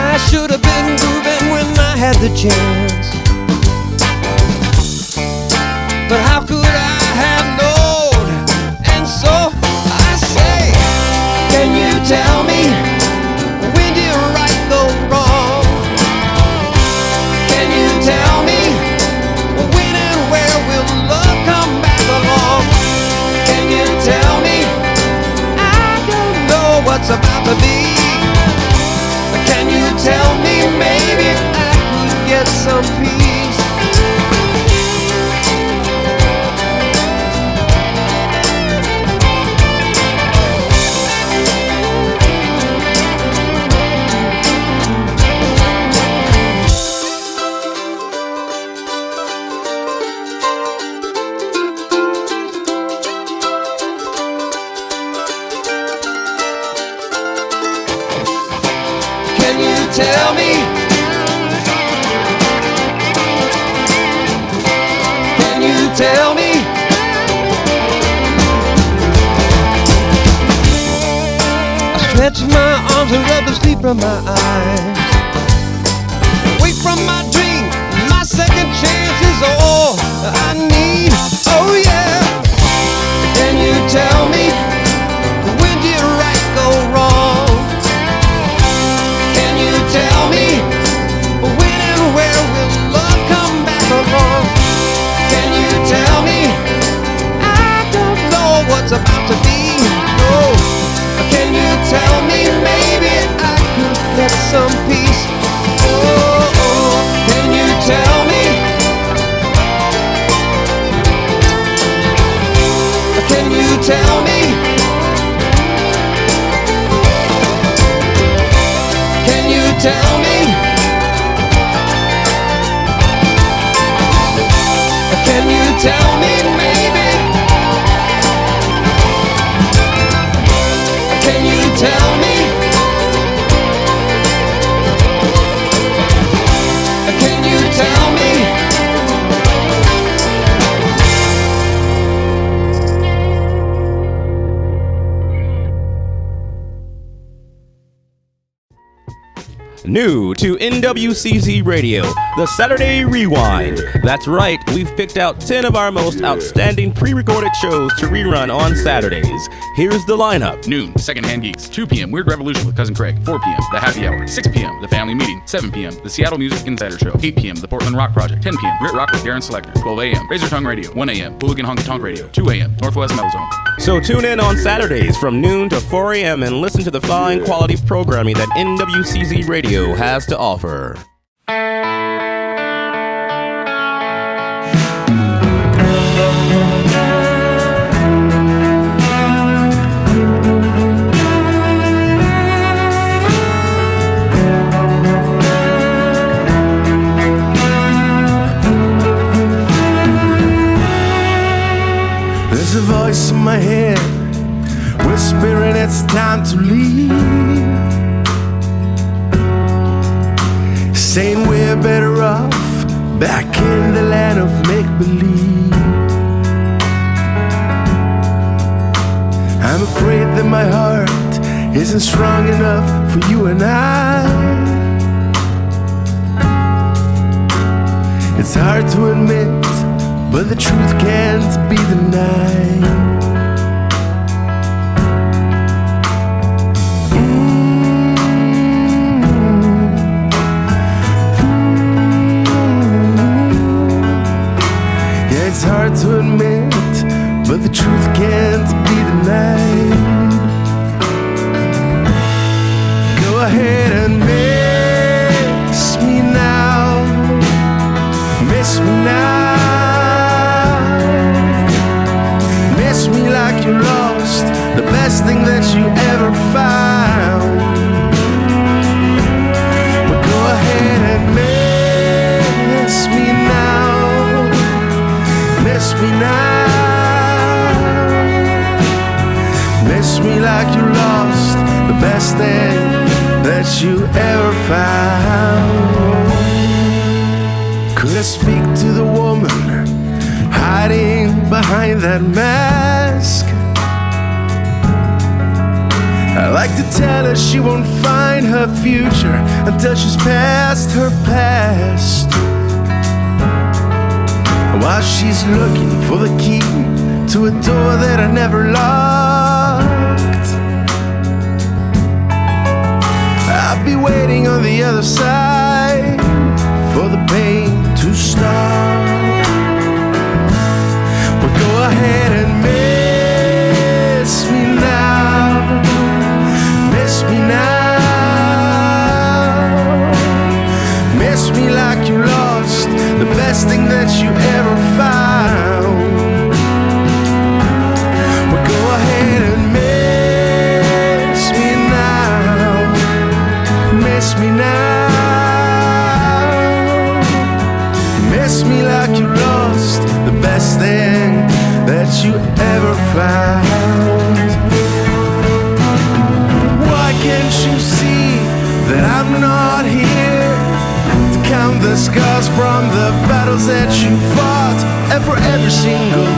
I should have been grooving when I had the chance. But how could what's about to be. Can you tell me maybe I could get some from my eyes. Wake from my dream, my second chance is all I need. Oh yeah. Can you tell me when did right go wrong? Can you tell me when and where will love come back along? Can you tell me? I don't know what's about to tell New to NWCZ Radio, the Saturday Rewind. That's right, we've picked out 10 of our most outstanding pre recorded shows to rerun on Saturdays. Here's the lineup Noon, Secondhand Geeks. 2 p.m., Weird Revolution with Cousin Craig. 4 p.m., The Happy Hour. 6 p.m., The Family Meeting. 7 p.m., The Seattle Music Insider Show. 8 p.m., The Portland Rock Project. 10 p.m., Grit Rock with Darren Selector. 12 a.m., Razor Tongue Radio. 1 a.m., Hooligan Honky Tonk Radio. 2 a.m., Northwest Metal Zone. So tune in on Saturdays from noon to 4 a.m. and listen to the fine quality programming that NWCZ Radio has to offer. There's a voice in my head whispering it's time to leave. Saying we're better off back in the land of make believe. I'm afraid that my heart isn't strong enough for you and I. It's hard to admit, but the truth can't be denied. hard to admit, but the truth can't be denied. Go ahead and miss me now, miss me now, miss me like you lost the best thing that you ever. Best thing that you ever found. Could I speak to the woman hiding behind that mask? I like to tell her she won't find her future until she's past her past. While she's looking for the key to a door that I never locked, I'll be waiting on the other side for the pain to stop. But go ahead and miss thing that you ever found. Why can't you see that I'm not here to count the scars from the battles that you fought, and for every single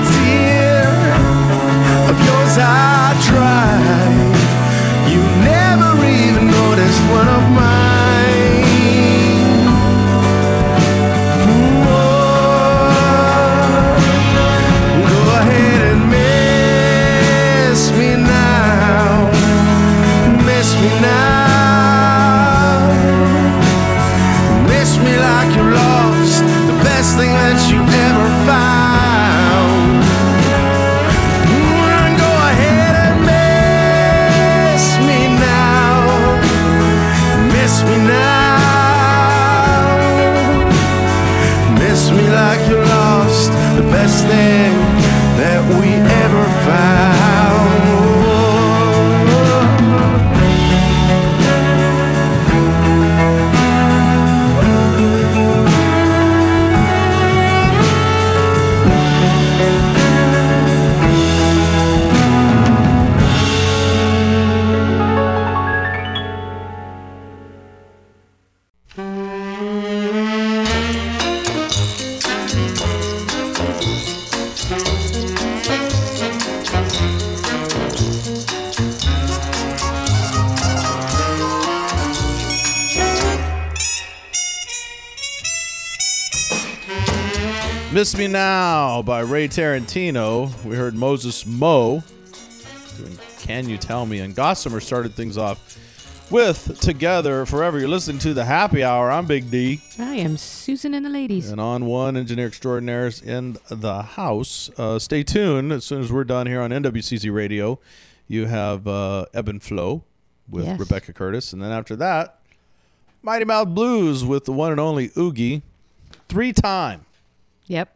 Now by Ray Tarantino. We heard Moses Moe doing Can You Tell Me? And Gossamer started things off with Together Forever. You're listening to the Happy Hour. I'm Big D. I am Susan and the ladies. And on one, Engineer Extraordinaires in the house. Uh, stay tuned. As soon as we're done here on NWCZ Radio, you have uh, Ebb and Flow with Yes. Rebecca Curtis. And then after that, Mighty Mouth Blues with the one and only Oogie. Three time. Yep.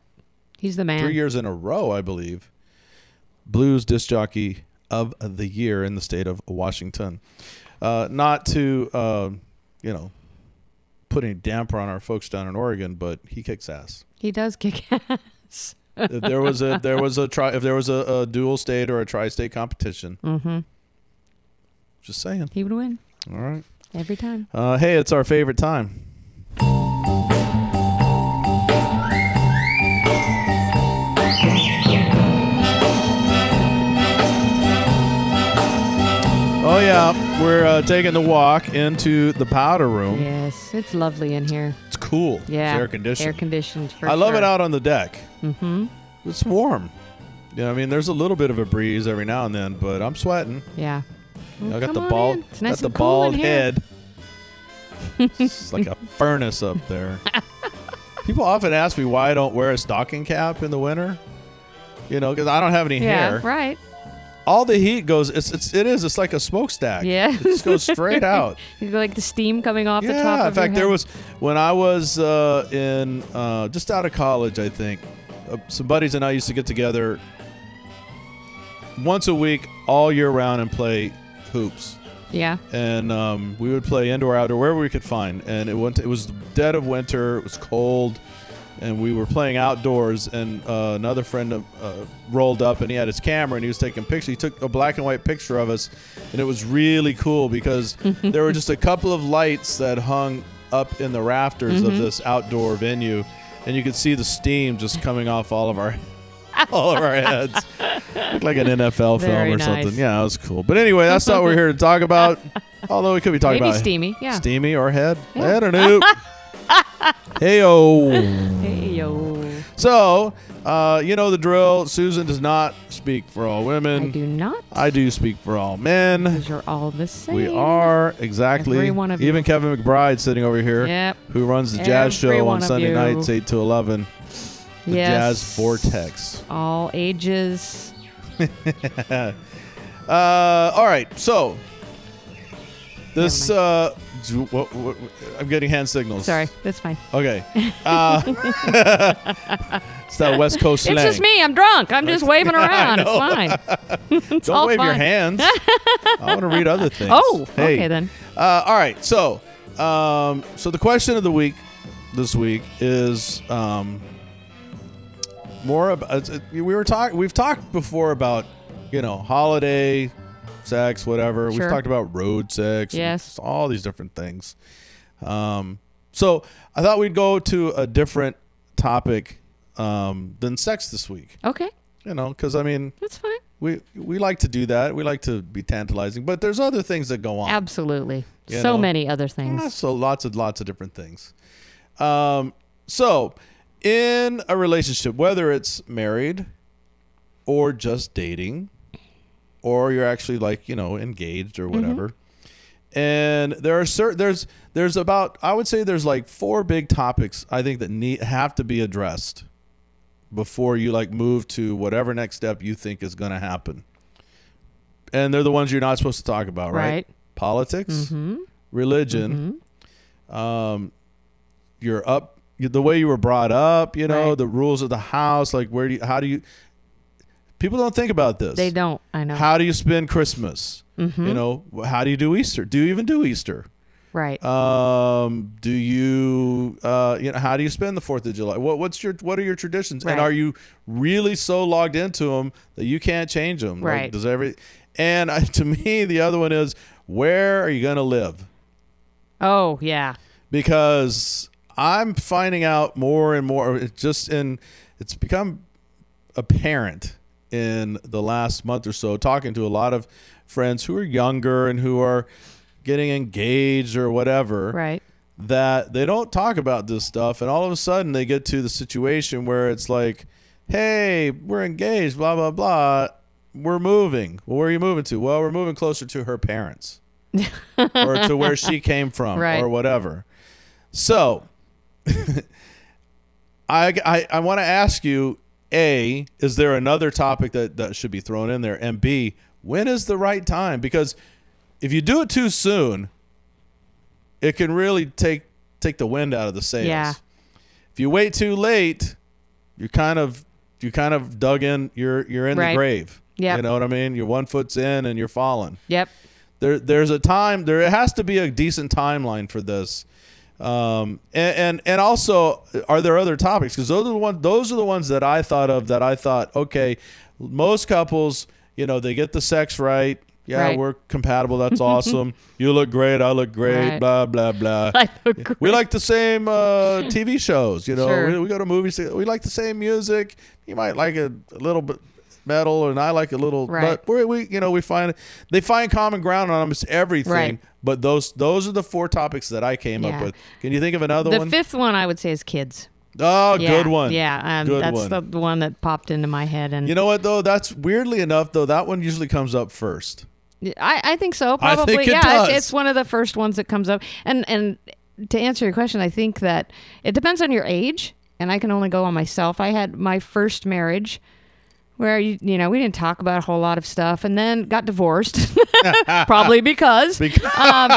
He's the man. Three years in a row, I believe. Blues disc jockey of the year in the state of Washington. Uh, not to, uh, you know, put any damper on our folks down in Oregon, but he kicks ass. He does kick ass. if there was a there was a try if there was a, a dual state or a tri-state competition, Mm-hmm. just saying. He would win All right. every time. Uh, hey, it's our favorite time. Oh yeah, we're uh, taking the walk into the powder room. Yes, it's lovely in here. It's cool. Yeah. It's air conditioned. Air conditioned. For I love sure. it out on the deck. Mm-hmm. It's warm. Yeah, I mean, there's a little bit of a breeze every now and then, but I'm sweating. Yeah. Know, I got the bald, in. It's nice got the cool bald head. it's like a furnace up there. People often ask me why I don't wear a stocking cap in the winter. You know, because I don't have any Yeah, hair. right. All the heat goes. It's, it's it is. It's like a smokestack. Yeah. it just goes straight out. You go like the steam coming off the top Yeah, in fact, there was when I was uh, in uh, just out of college. I think uh, some buddies and I used to get together once a week all year round and play hoops. Yeah. And um, we would play indoor, outdoor, wherever we could find. And it went. it was dead of winter. It was cold, and we were playing outdoors. And uh, another friend uh, rolled up, and he had his camera, and he was taking pictures. He took a black and white picture of us, and it was really cool because there were just a couple of lights that hung up in the rafters of Mhm. this outdoor venue, and you could see the steam just coming off all of our all of our heads. Looked like an NFL film Very or nice. something. Yeah, it was cool. But anyway, that's not what we're here to talk about. Although we could be talking Maybe about steamy, yeah. steamy or head. Yeah. I don't know. Heyo. Hey yo. So, uh, you know the drill. Susan does not speak for all women. I do not. I do speak for all men. Because you're all the same. We are exactly. Every one of you. Even Kevin McBride sitting over here, Yep. who runs the jazz Every show one on of Sunday you. nights, eight to eleven. The Yes. Jazz Vortex. All ages. uh, all right, so this. Uh, do- what, what, I'm getting hand signals. Sorry, that's fine. Okay. Uh, it's that West Coast slang. It's just me. I'm drunk. I'm just waving around. It's fine. It's Don't all wave your hands. I want to read other things. Oh, Hey. okay then. Uh, all right. So, um, so the question of the week this week is um, more about. uh, We were talking. We've talked before about you know holiday sex, whatever. We've talked about road sex. Yes. all these different things. Um, so I thought we'd go to a different topic um, than sex this week. Okay. You know, because I mean, That's fine. we we like to do that. We like to be tantalizing, but there's other things that go on. Absolutely. You so know? many other things. Yeah, so lots of lots of different things. Um, so in a relationship, whether it's married or just dating, or you're actually like you know engaged or whatever, and there are certain there's there's about I would say there's like four big topics I think that need have to be addressed before you like move to whatever next step you think is going to happen. And they're the ones you're not supposed to talk about, right? Right. Politics, Mhm. religion, um, your up, the way you were brought up, you know, Right. the rules of the house, like where do you, how do you? People don't think about this. They don't. I know. How do you spend Christmas? Mhm. You know, how do you do Easter? Do you even do Easter? Right. Um, do you, uh, you know, how do you spend the Fourth of July? What, what's your, what are your traditions? And are you really so logged into them that you can't change them? Like, Right. does every, and uh, to me, the other one is where are you going to live? oh yeah. Because I'm finding out more and more. It's just in, it's become apparent in the last month or so, talking to a lot of friends who are younger and who are getting engaged or whatever Right. that they don't talk about this stuff. And all of a sudden they get to the situation where it's like hey we're engaged blah blah blah. We're moving. Well, where are you moving to? Well we're moving closer to her parents or to where she came from Right. or whatever. So i i, I want to ask you a is there another topic that that should be thrown in there and b when is the right time because if you do it too soon it can really take take the wind out of the sails. Yeah. If you wait too late, you kind of you kind of dug in. You're you're in Right. the grave. Yep. You know what I mean? You're one foot's in and you're falling. Yep. There there's a time. There has to be a decent timeline for this. Um, and, and and also, are there other topics? Because those are the ones. Those are the ones that I thought of. That I thought, okay, most couples, you know, they get the sex right. Yeah, Right. we're compatible. That's awesome. You look great. I look great. Right. Blah blah blah. I look great. We like the same uh, TV shows. You know, Sure. we, we go to movies. We like the same music. You might like a, a little bit metal, and I like a little. Right. But we, we, you know, we find they find common ground on almost everything. Right. But those those are the four topics that I came up with. Can you think of another the one? fifth one I would say is kids. oh, yeah, good one. Yeah. Um, good that's one. the the one that popped into my head, and you know what though? That's weirdly enough though. That one usually comes up first. I, I think so. I Probably, think it yeah. does. It's, it's one of the first ones that comes up. And and to answer your question, I think that it depends on your age. And I can only go on myself. I had my first marriage where you you know we didn't talk about a whole lot of stuff, and then got divorced, probably because. um,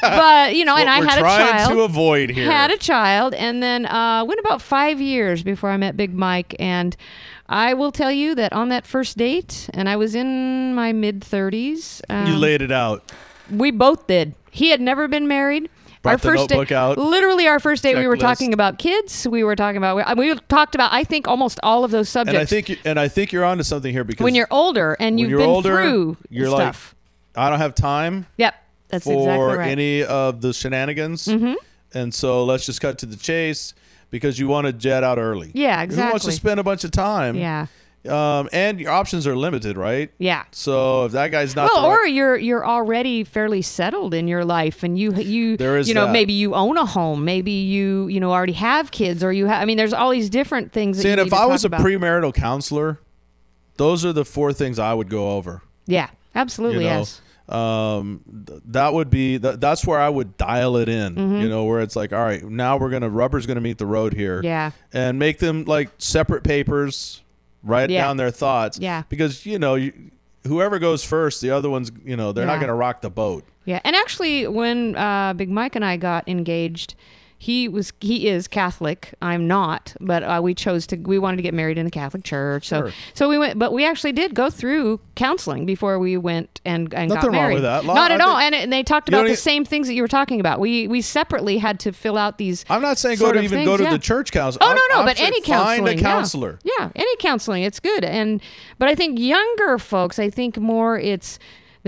but you know, and I had a child. to avoid here. Had a child, and then uh, went about five years before I met Big Mike, and I will tell you that on that first date, and I was in my mid 30s. you um, laid it out. We both did. He had never been married. Our first date, out. literally our first date, we were talking about kids. We were talking about we, we talked about I think almost all of those subjects. And I think you, and I think you're onto something here because when you're older and you've been older, through you're stuff. like, I don't have time yep, that's for exactly right. any of the shenanigans, Mhm. and so let's just cut to the chase because you want to jet out early. Yeah, exactly. Who wants to spend a bunch of time? Yeah. Um, and your options are limited, right? Yeah. So if that guy's not well, the right- or you're you're already fairly settled in your life, and you you There is you know that. maybe you own a home, maybe you you know already have kids, or you have. I mean, there's all these different things. That See, and if I was a about. premarital counselor, those are the four things I would go over. yeah, absolutely you know? yes. Um, th- that would be th- that's where I would dial it in. Mhm. You know, where it's like, all right, now we're gonna rubber's gonna meet the road here. Yeah. and make them like separate papers. Write Yeah. down their thoughts. Yeah. because you know, you, whoever goes first, the other ones, you know, they're not gonna rock the boat. Yeah, and actually, when uh, Big Mike and I got engaged, he was he is Catholic. I'm not, but uh, we chose to. We wanted to get married in the Catholic church, so Sure. so we went. But we actually did go through counseling before we went and and Nothing got wrong married. with that. Not I at all. And, it- and they talked about the same things that you were talking about. We we separately had to fill out these. I'm not saying go to even things, go to yeah. the church council. Oh I'm- no, no, I'm but any find counseling, a yeah. counselor. Yeah. any counseling, it's good. And but I think younger folks, I think more it's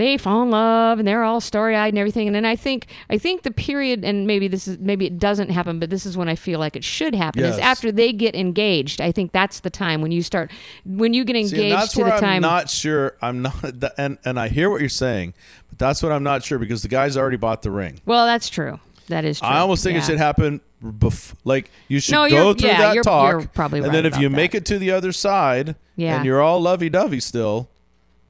they fall in love and they're all starry eyed and everything. And then I think I think the period, and maybe this is maybe it doesn't happen, but this is when I feel like it should happen. Yes. Is after they get engaged. I think that's the time when you start when you get engaged See, that's to where the I'm time. not sure. I'm not, and and I hear what you're saying, but that's what I'm not sure because the guy's already bought the ring. well, that's true. That is true. I almost think Yeah. it should happen. Bef- like you should No, go through yeah, that you're- talk, you're probably and right then if you that. make it to the other side, Yeah. and you're all lovey dovey still,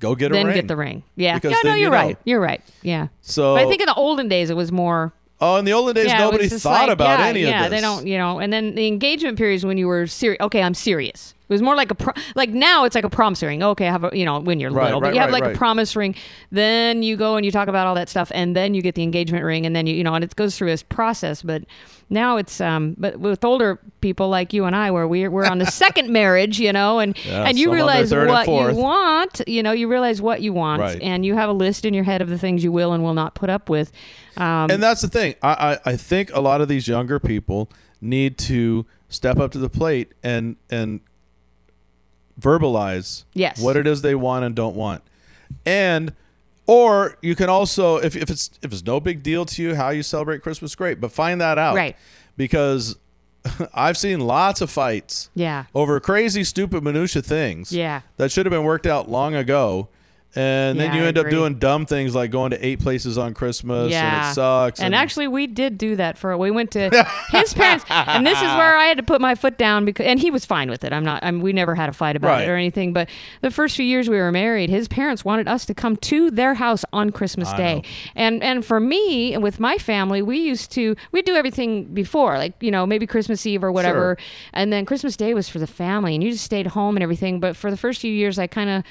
go get a then ring. get the ring. Yeah. Because yeah, no, then you you're know. right. You're right. Yeah. So but I think in the olden days it was more Oh, in the olden days, Yeah, nobody thought like, about yeah, any of this. Yeah, they don't, you know. And then the engagement period is when you were serious. Okay, I'm serious. It was more like a pro- like now it's like a promise ring. Okay, I have a you know when you're Right, little, but you have right, like right. a promise ring. Then you go and you talk about all that stuff, and then you get the engagement ring, and then you you know, and it goes through this process. But now it's um, but with older people like you and I, where we're we're on the second marriage, you know, and Yeah, and you some on their realize what you want, you know, you realize what you want, Right. and you have a list in your head of the things you will and will not put up with. Um, and that's the thing. I, I I think a lot of these younger people need to step up to the plate and and verbalize Yes. what it is they want and don't want, and or you can also if, if it's if it's no big deal to you how you celebrate Christmas, great, but find that out, Right. Because I've seen lots of fights yeah. over crazy, stupid minutia things. Yeah. that should have been worked out long ago. And then Yeah, you end up doing dumb things like going to eight places on Christmas Yeah. and it sucks. And actually, we did do that for. We went to his parents, and this is where I had to put my foot down because, and he was fine with it. I'm not. I'm, we never had a fight about Right. it or anything. But the first few years we were married, his parents wanted us to come to their house on Christmas I Day, know. and and for me and with my family, we used to we do everything before, like you know maybe Christmas Eve or whatever, and then Christmas Day was for the family, and you just stayed home and everything. But for the first few years, I kind of.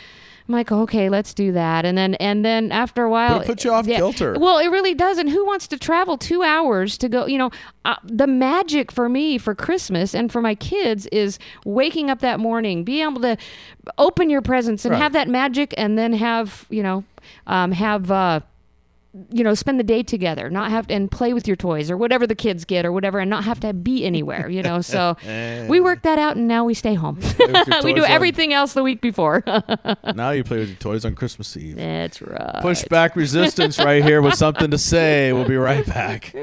I'm like, okay, let's do that, and then and then after a while, But it puts you off yeah. kilter. Well, it really does. And who wants to travel two hours to go? You know, uh, the magic for me for Christmas and for my kids is waking up that morning, being able to open your presents and Right. have that magic, and then have you know, um, have. Uh, you know, spend the day together, not have to, and play with your toys or whatever the kids get or whatever, and not have to be anywhere, you know. So we worked that out, and now we stay home. we do toys on. everything else the week before. now you play with your toys on Christmas Eve. That's right. Push back resistance right here with something to say. We'll be right back.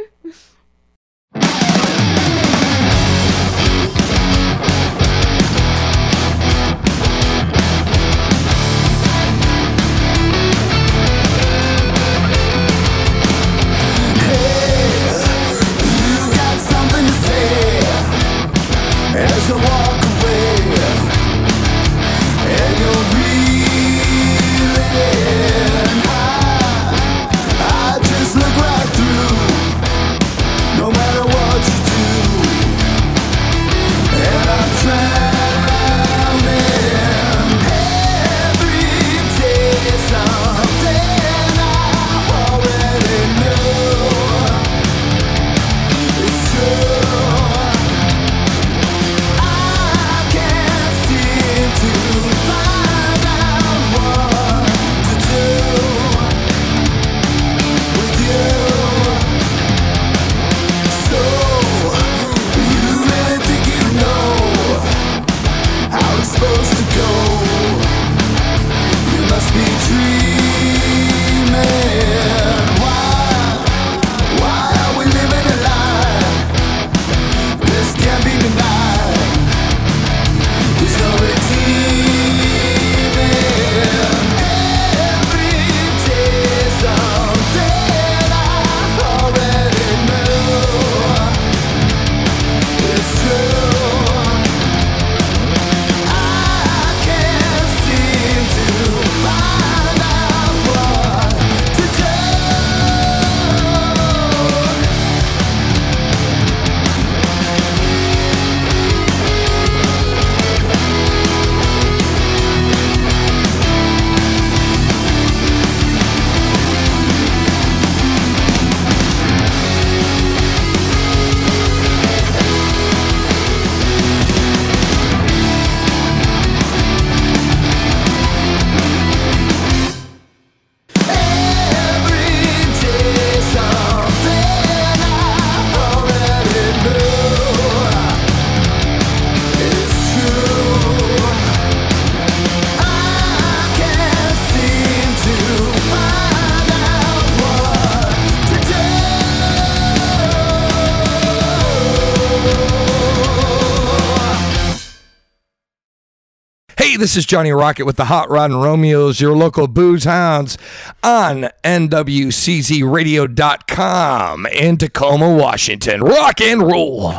This is Johnny Rocket with the Hot Rod and Romeos, your local booze hounds on NWCZRadio.com in Tacoma, Washington. Rock and roll.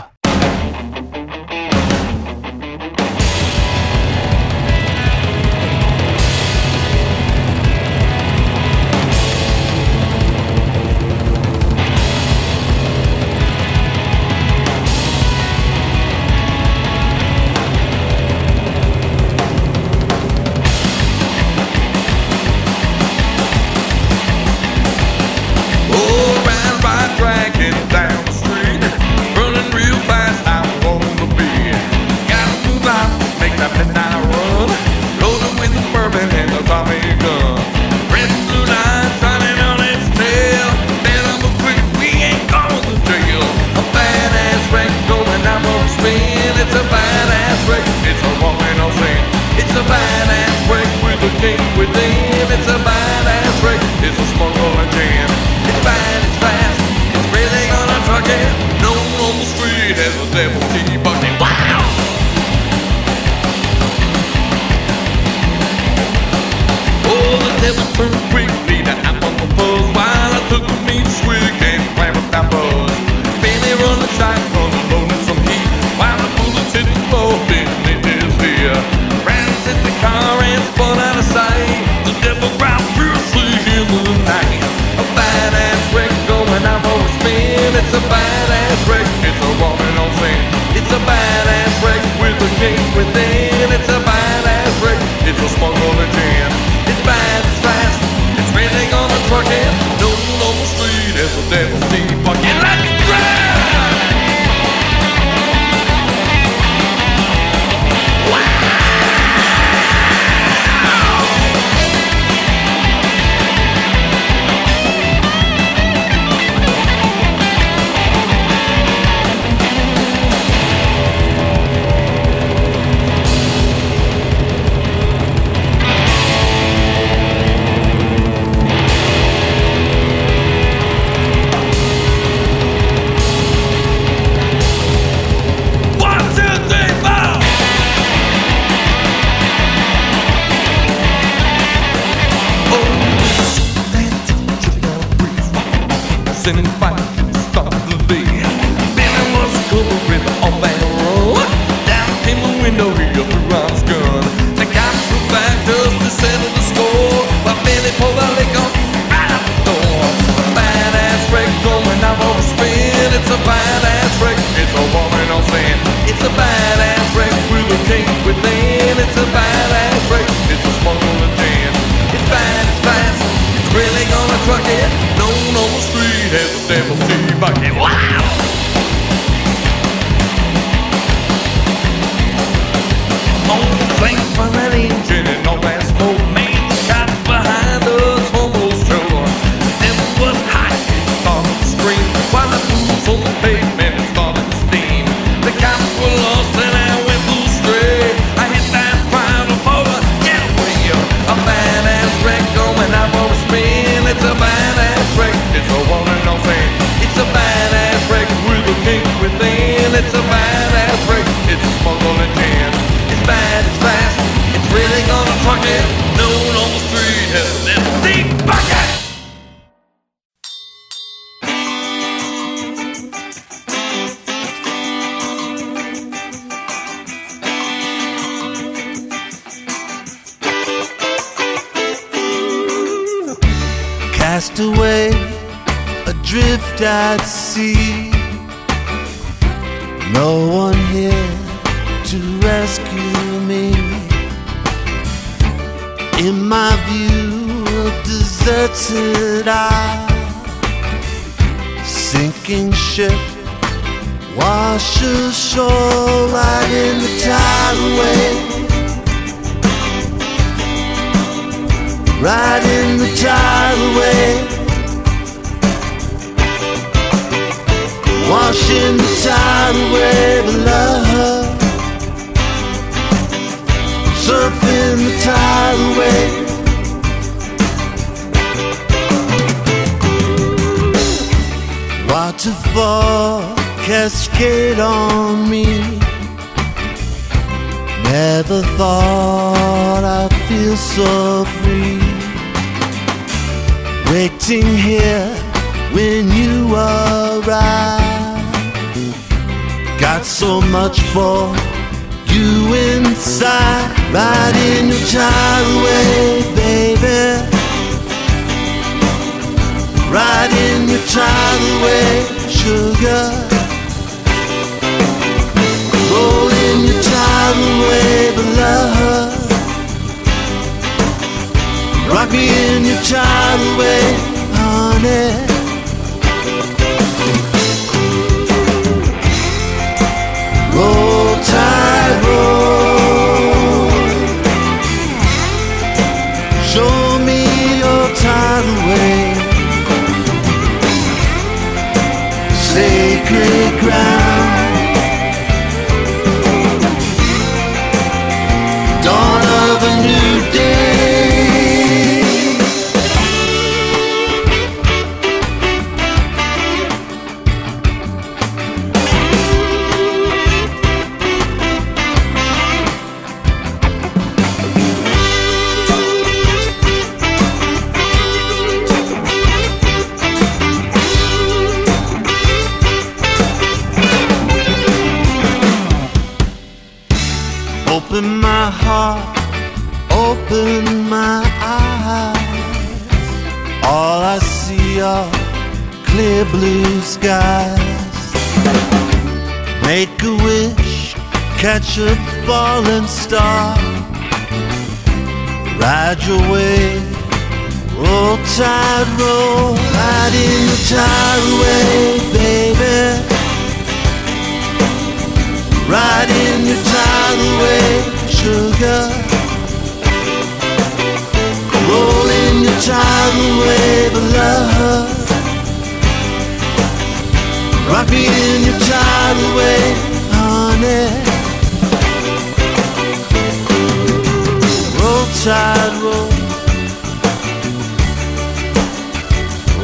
It's a badass wreck, it's a woman on sand. It's a badass wreck with a king within. It's a badass wreck, it's a smoke on a jam. It's bad, it's fast, it's raining on a truck and no normal street is a devil's deep pocket.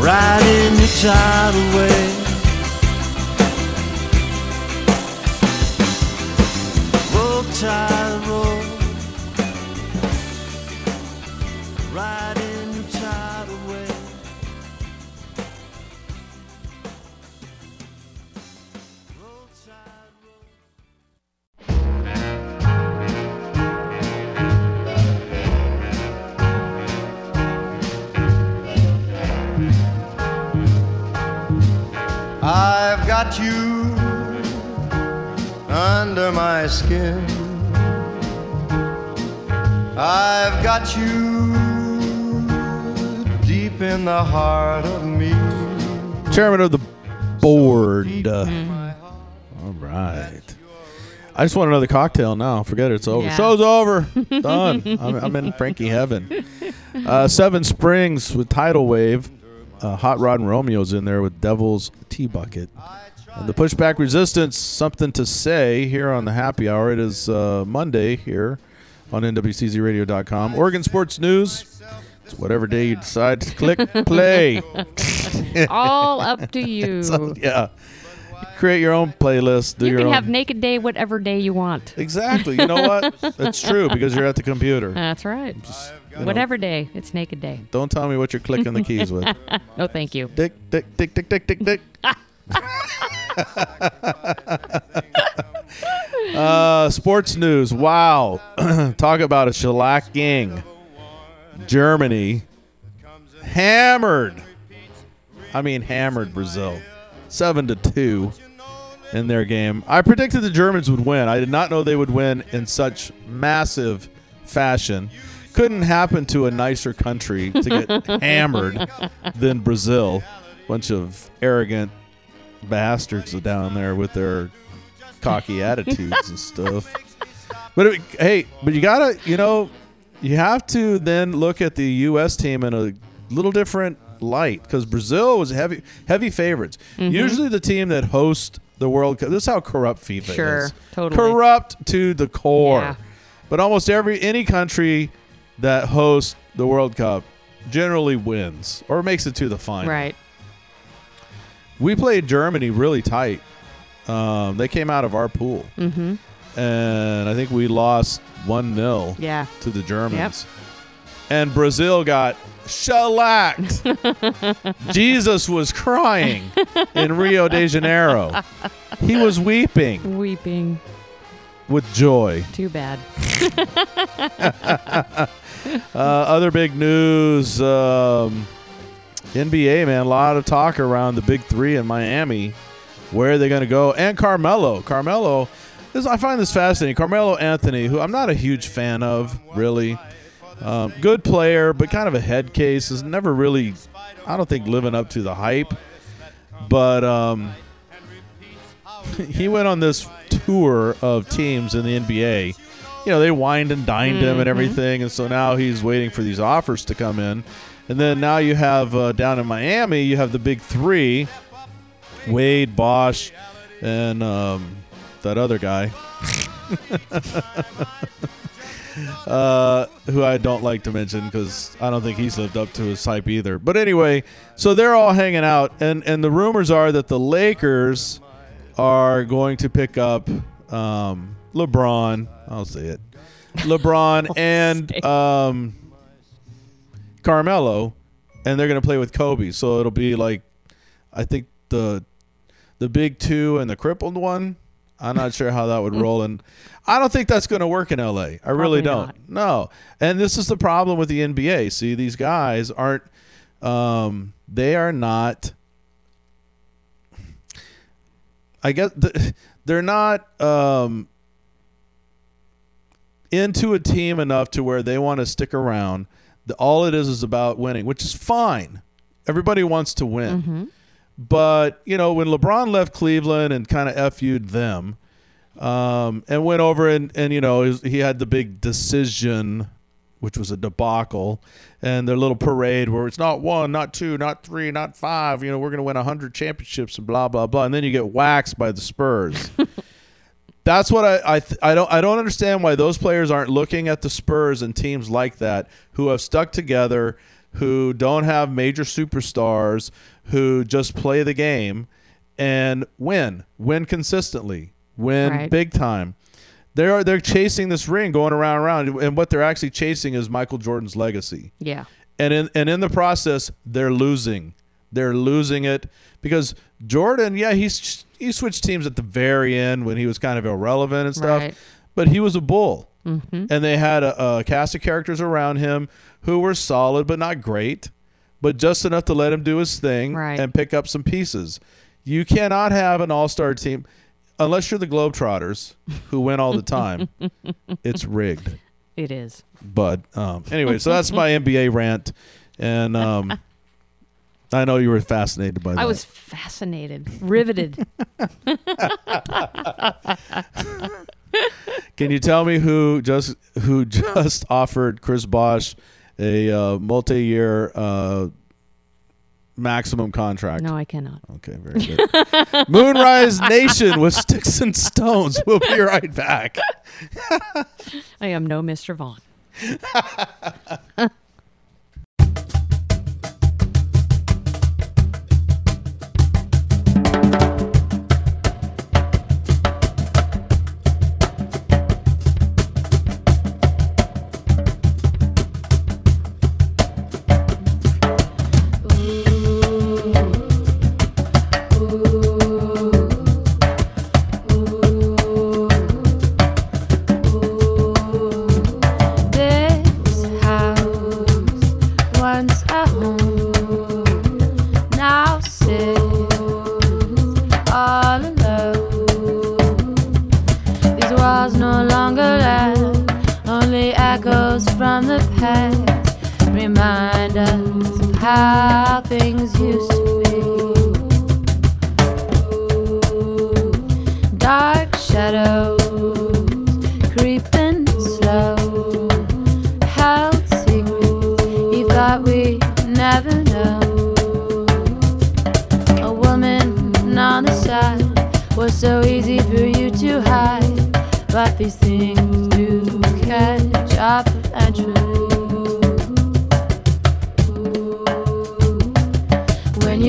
Riding the tide away. Roll tide, roll. Riding got you under my skin. I've got you deep in the heart of me. Chairman of the board. Uh, all right. I just want another cocktail now. Forget it. It's over. Yeah. Show's over. Done. I'm, I'm in Frankie heaven. Uh, Seven Springs with Tidal Wave. Uh, Hot Rod and Romeo's in there with Devil's Tea Bucket. And the Pushback Resistance, something to say here on the happy hour. It is uh, Monday here on NWCZRadio.com. Oregon Sports News. It's whatever day you decide to click play. All up to you. So, yeah. Create your own playlist. Do you your can own. have naked day whatever day you want. Exactly. You know what? That's true because you're at the computer. That's right. know. Whatever day, it's naked day. Don't tell me what you're clicking the keys with. no, thank you. Dick, dick, dick, dick, dick, dick, dick. Uh, sports news. Wow. Talk about a shellacking. Germany hammered. I mean, hammered Brazil. 7 to 2 in their game. I predicted the Germans would win. I did not know they would win in such massive fashion. Couldn't happen to a nicer country to get hammered than Brazil. Bunch of arrogant bastards down there with their cocky attitudes and stuff. But it, hey, but you gotta, you know, you have to then look at the U.S. team in a little different light because Brazil was heavy, heavy favorites. Mhm. Usually, the team that hosts the World Cup. This is how corrupt FIFA Sure, is. totally. corrupt to the core. Yeah. But almost every any country that hosts the World Cup generally wins or makes it to the final. Right. We played Germany really tight. Um, they came out of our pool. Mm-hmm. and I think we lost one 0 Yeah. to the Germans, and Brazil got shellacked. Jesus was crying in Rio de Janeiro. He was weeping Weeping. with joy. Too bad. uh, other big news um, NBA, man, a lot of talk around the big three in Miami. Where are they going to go? And Carmelo. Carmelo, this, I find this fascinating. Carmelo Anthony, who I'm not a huge fan of, really. Um, good player, but kind of a head case. Is never really, I don't think, living up to the hype. But um, he went on this tour of teams in the NBA. You know, they wined and dined him and Mhm. everything, and so now he's waiting for these offers to come in. And then now you have uh, down in Miami, you have the big three: Wade, Bosh, and um, that other guy, uh, who I don't like to mention because I don't think he's lived up to his hype either. But anyway, so they're all hanging out, and and the rumors are that the Lakers are going to pick up um, LeBron. I'll say it, LeBron and um, Carmelo, and they're going to play with Kobe. So it'll be like, I think the the big two and the crippled one. I'm not sure how that would roll, and I don't think that's going to work in LA. I really don't. not. No, and this is the problem with the NBA. See, these guys aren't. Um, they are not. I guess th- they're not um, into a team enough to where they want to stick around. The, all it is is about winning, which is fine. Everybody wants to win. But, you know, when LeBron left Cleveland and kind of FU'd them um, and went over and, and you know, he had the big decision, which was a debacle, and their little parade where it's not one, not two, not three, not five. You know, we're going to win 100 championships and blah, blah, blah. And then you get waxed by the Spurs. That's what I I, th- I don't I don't understand why those players aren't looking at the Spurs and teams like that who have stuck together, who don't have major superstars, who just play the game and win, win consistently, win Right. big time. They're they're chasing this ring, going around and around, and what they're actually chasing is Michael Jordan's legacy Yeah. and in and in the process they're losing they're losing it because jordan yeah he's he switched teams at the very end when he was kind of irrelevant and stuff Right. but he was a bull Mhm. and they had a, a cast of characters around him who were solid but not great but just enough to let him do his thing Right. and pick up some pieces you cannot have an all-star team unless you're the globetrotters who win all the time it's rigged It is. but um, anyway, so that's my NBA rant, and um, I know you were fascinated by that. I was fascinated, riveted. Can you tell me who just who just offered Chris Bosh a uh, multi-year uh, maximum contract? no, I cannot. Okay, very good. Moonrise Nation with Sticks and Stones. We'll be right back. I am no Mr. Vaughn.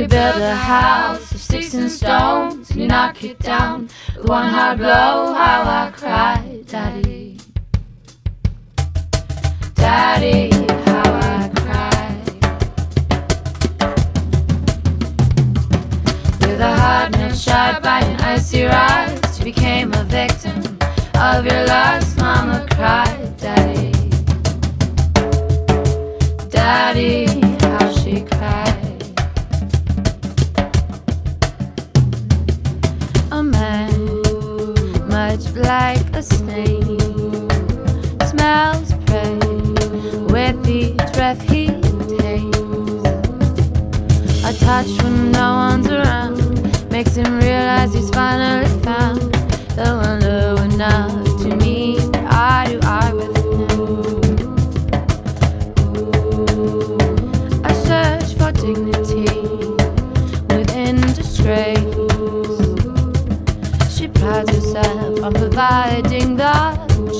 You build a house of sticks and stones, and you knock it down with one hard blow. How I cried, Daddy. Daddy, how I cried. With a heart nail shot by an icy rod, she became a victim of your lust. Mama cried, Daddy. Daddy, like a snake, smells prey with each breath he takes. A touch when no one's around makes him realize he's finally found the one wonder enough to me. I do I with him. I search for dignity within disgrace. On providing the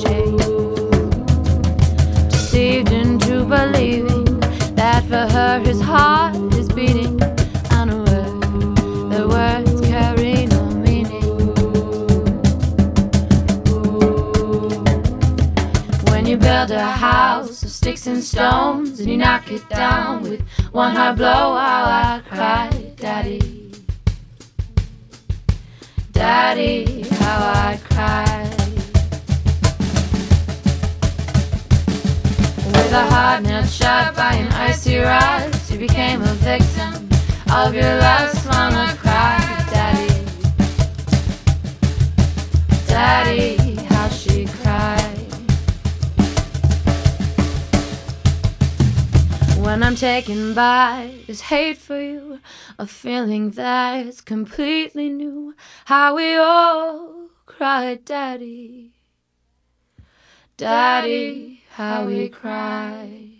change. Deceived into believing that for her his heart is beating. and Unaware the words carry no meaning. When you build a house of sticks and stones and you knock it down with one hard blow, how I cry, Daddy. Daddy, how I cry. With a hard nail shot by an icy rod, she became a victim of your lust. Mama cried, Daddy. Daddy, When I'm taken by this hate for you, a feeling that's completely new. How we all cried, Daddy. Daddy, how we cried.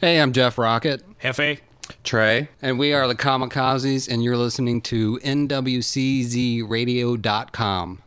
Hey, I'm Jeff Rocket. Hefe. Trey. And we are the Kamikazes, and you're listening to NWCZRadio.com.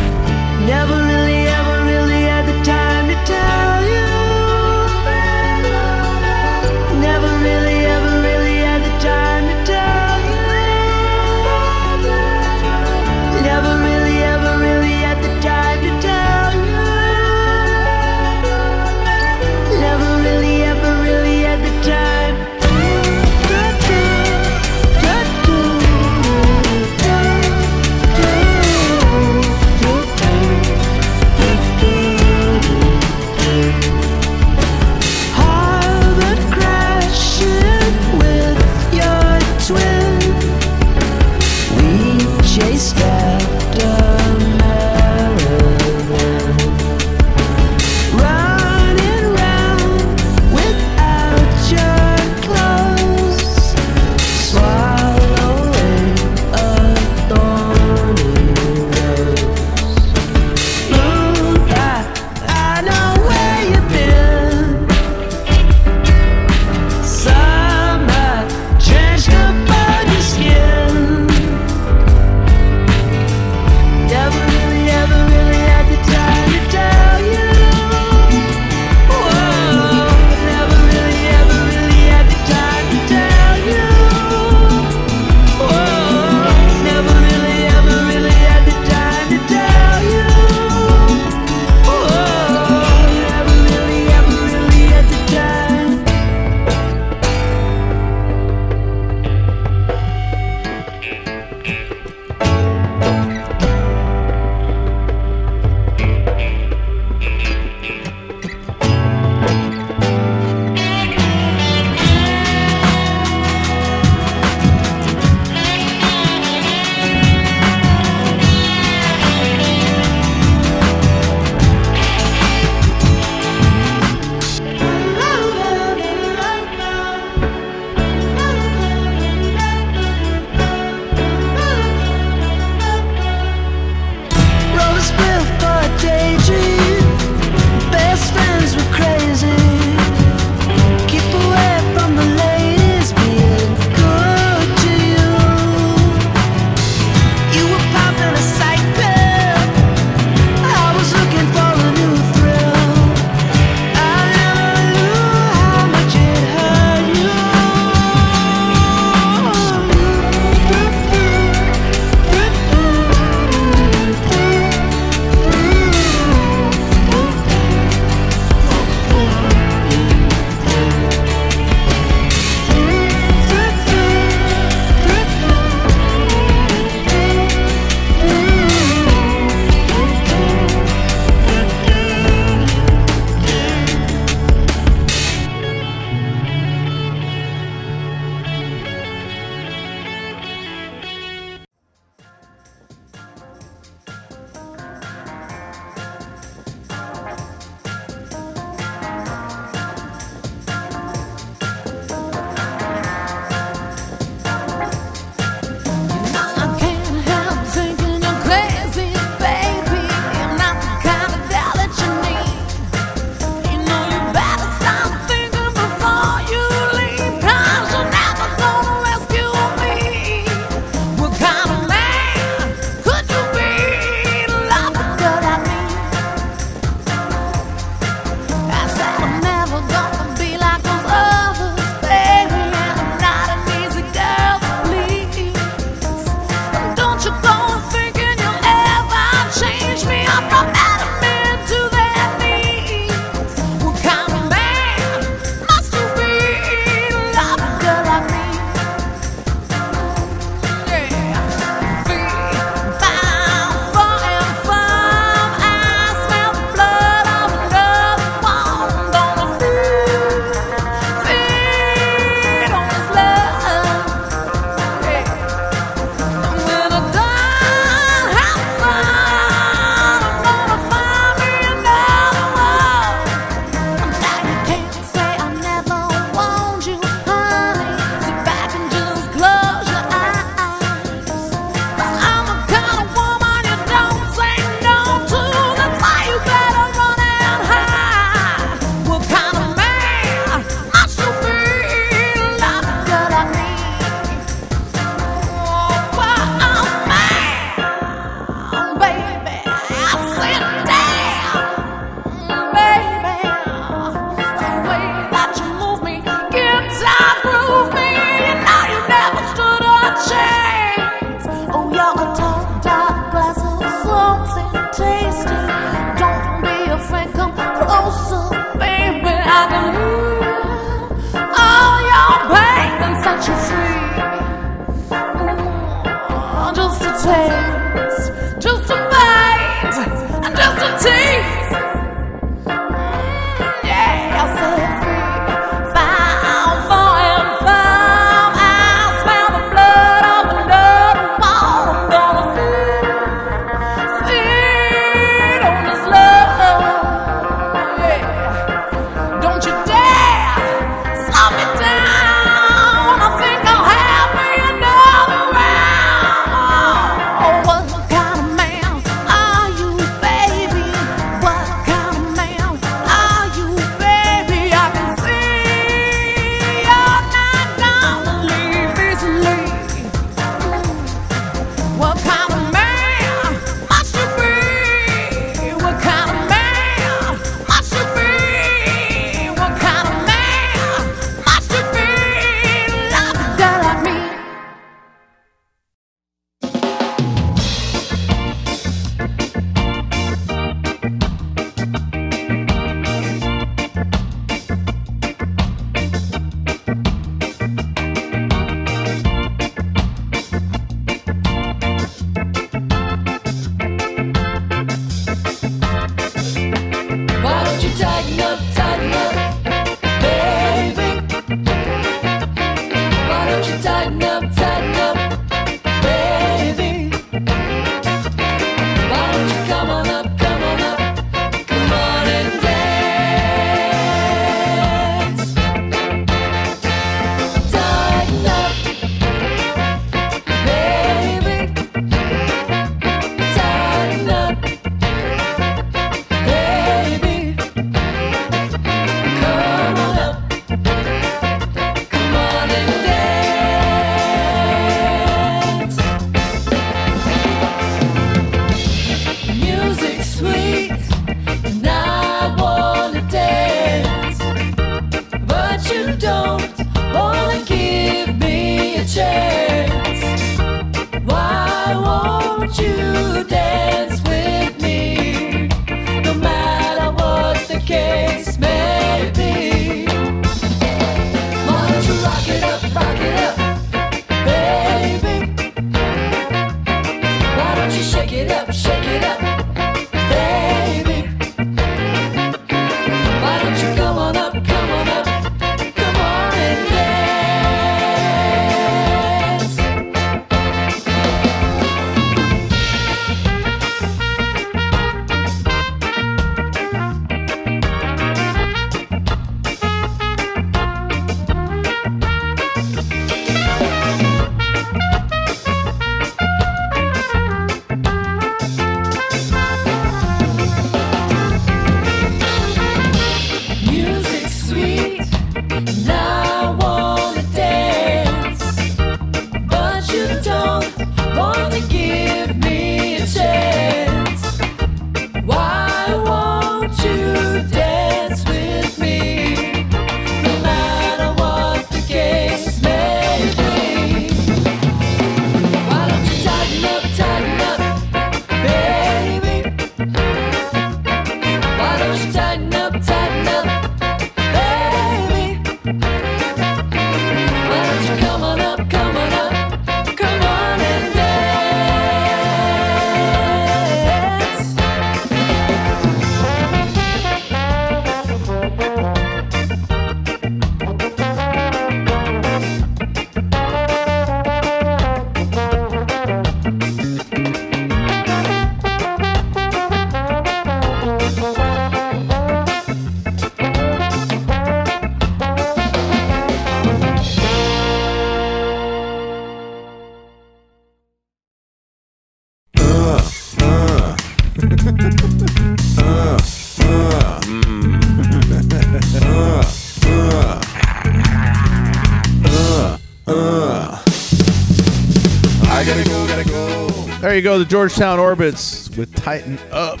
There you go, the Georgetown Orbits with Tighten Up,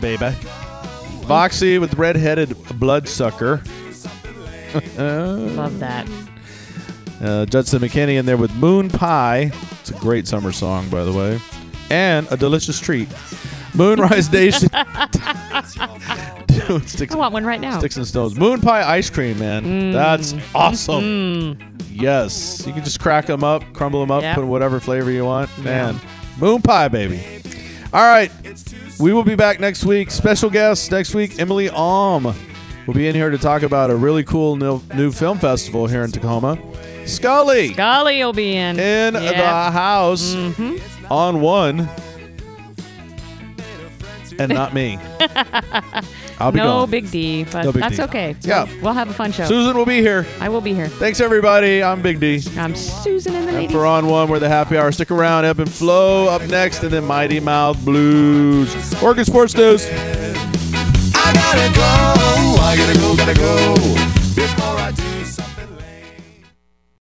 baby. Voxy with Redheaded Bloodsucker. Love that. Uh, Judson McKinney in there with Moon Pie. It's a great summer song, by the way. And a delicious treat. Moonrise Nation. Dude, sticks, I want one right now. Sticks and stones. Moon pie ice cream, man. Mm. That's awesome. Yes. You can just crack them up, crumble them up, Yep. put whatever flavor you want. Man. Moon pie, baby. All right. We will be back next week. Special guest next week, Emily Alm. will be in here to talk about a really cool new, new film festival here in Tacoma. Scully Scully will be in. in Yep. the house Mm-hmm. on one. And not me. I'll be no gone. big D, but No big that's D. okay. Yeah. We'll have a fun show. Susan will be here. I will be here. Thanks, everybody. I'm Big D. I'm Susan and the And ladies. for On One, we're the happy hour. Stick around. Ebb and Flow up next, and then Mighty Mouth Blues. Oregon Sports News. I gotta go.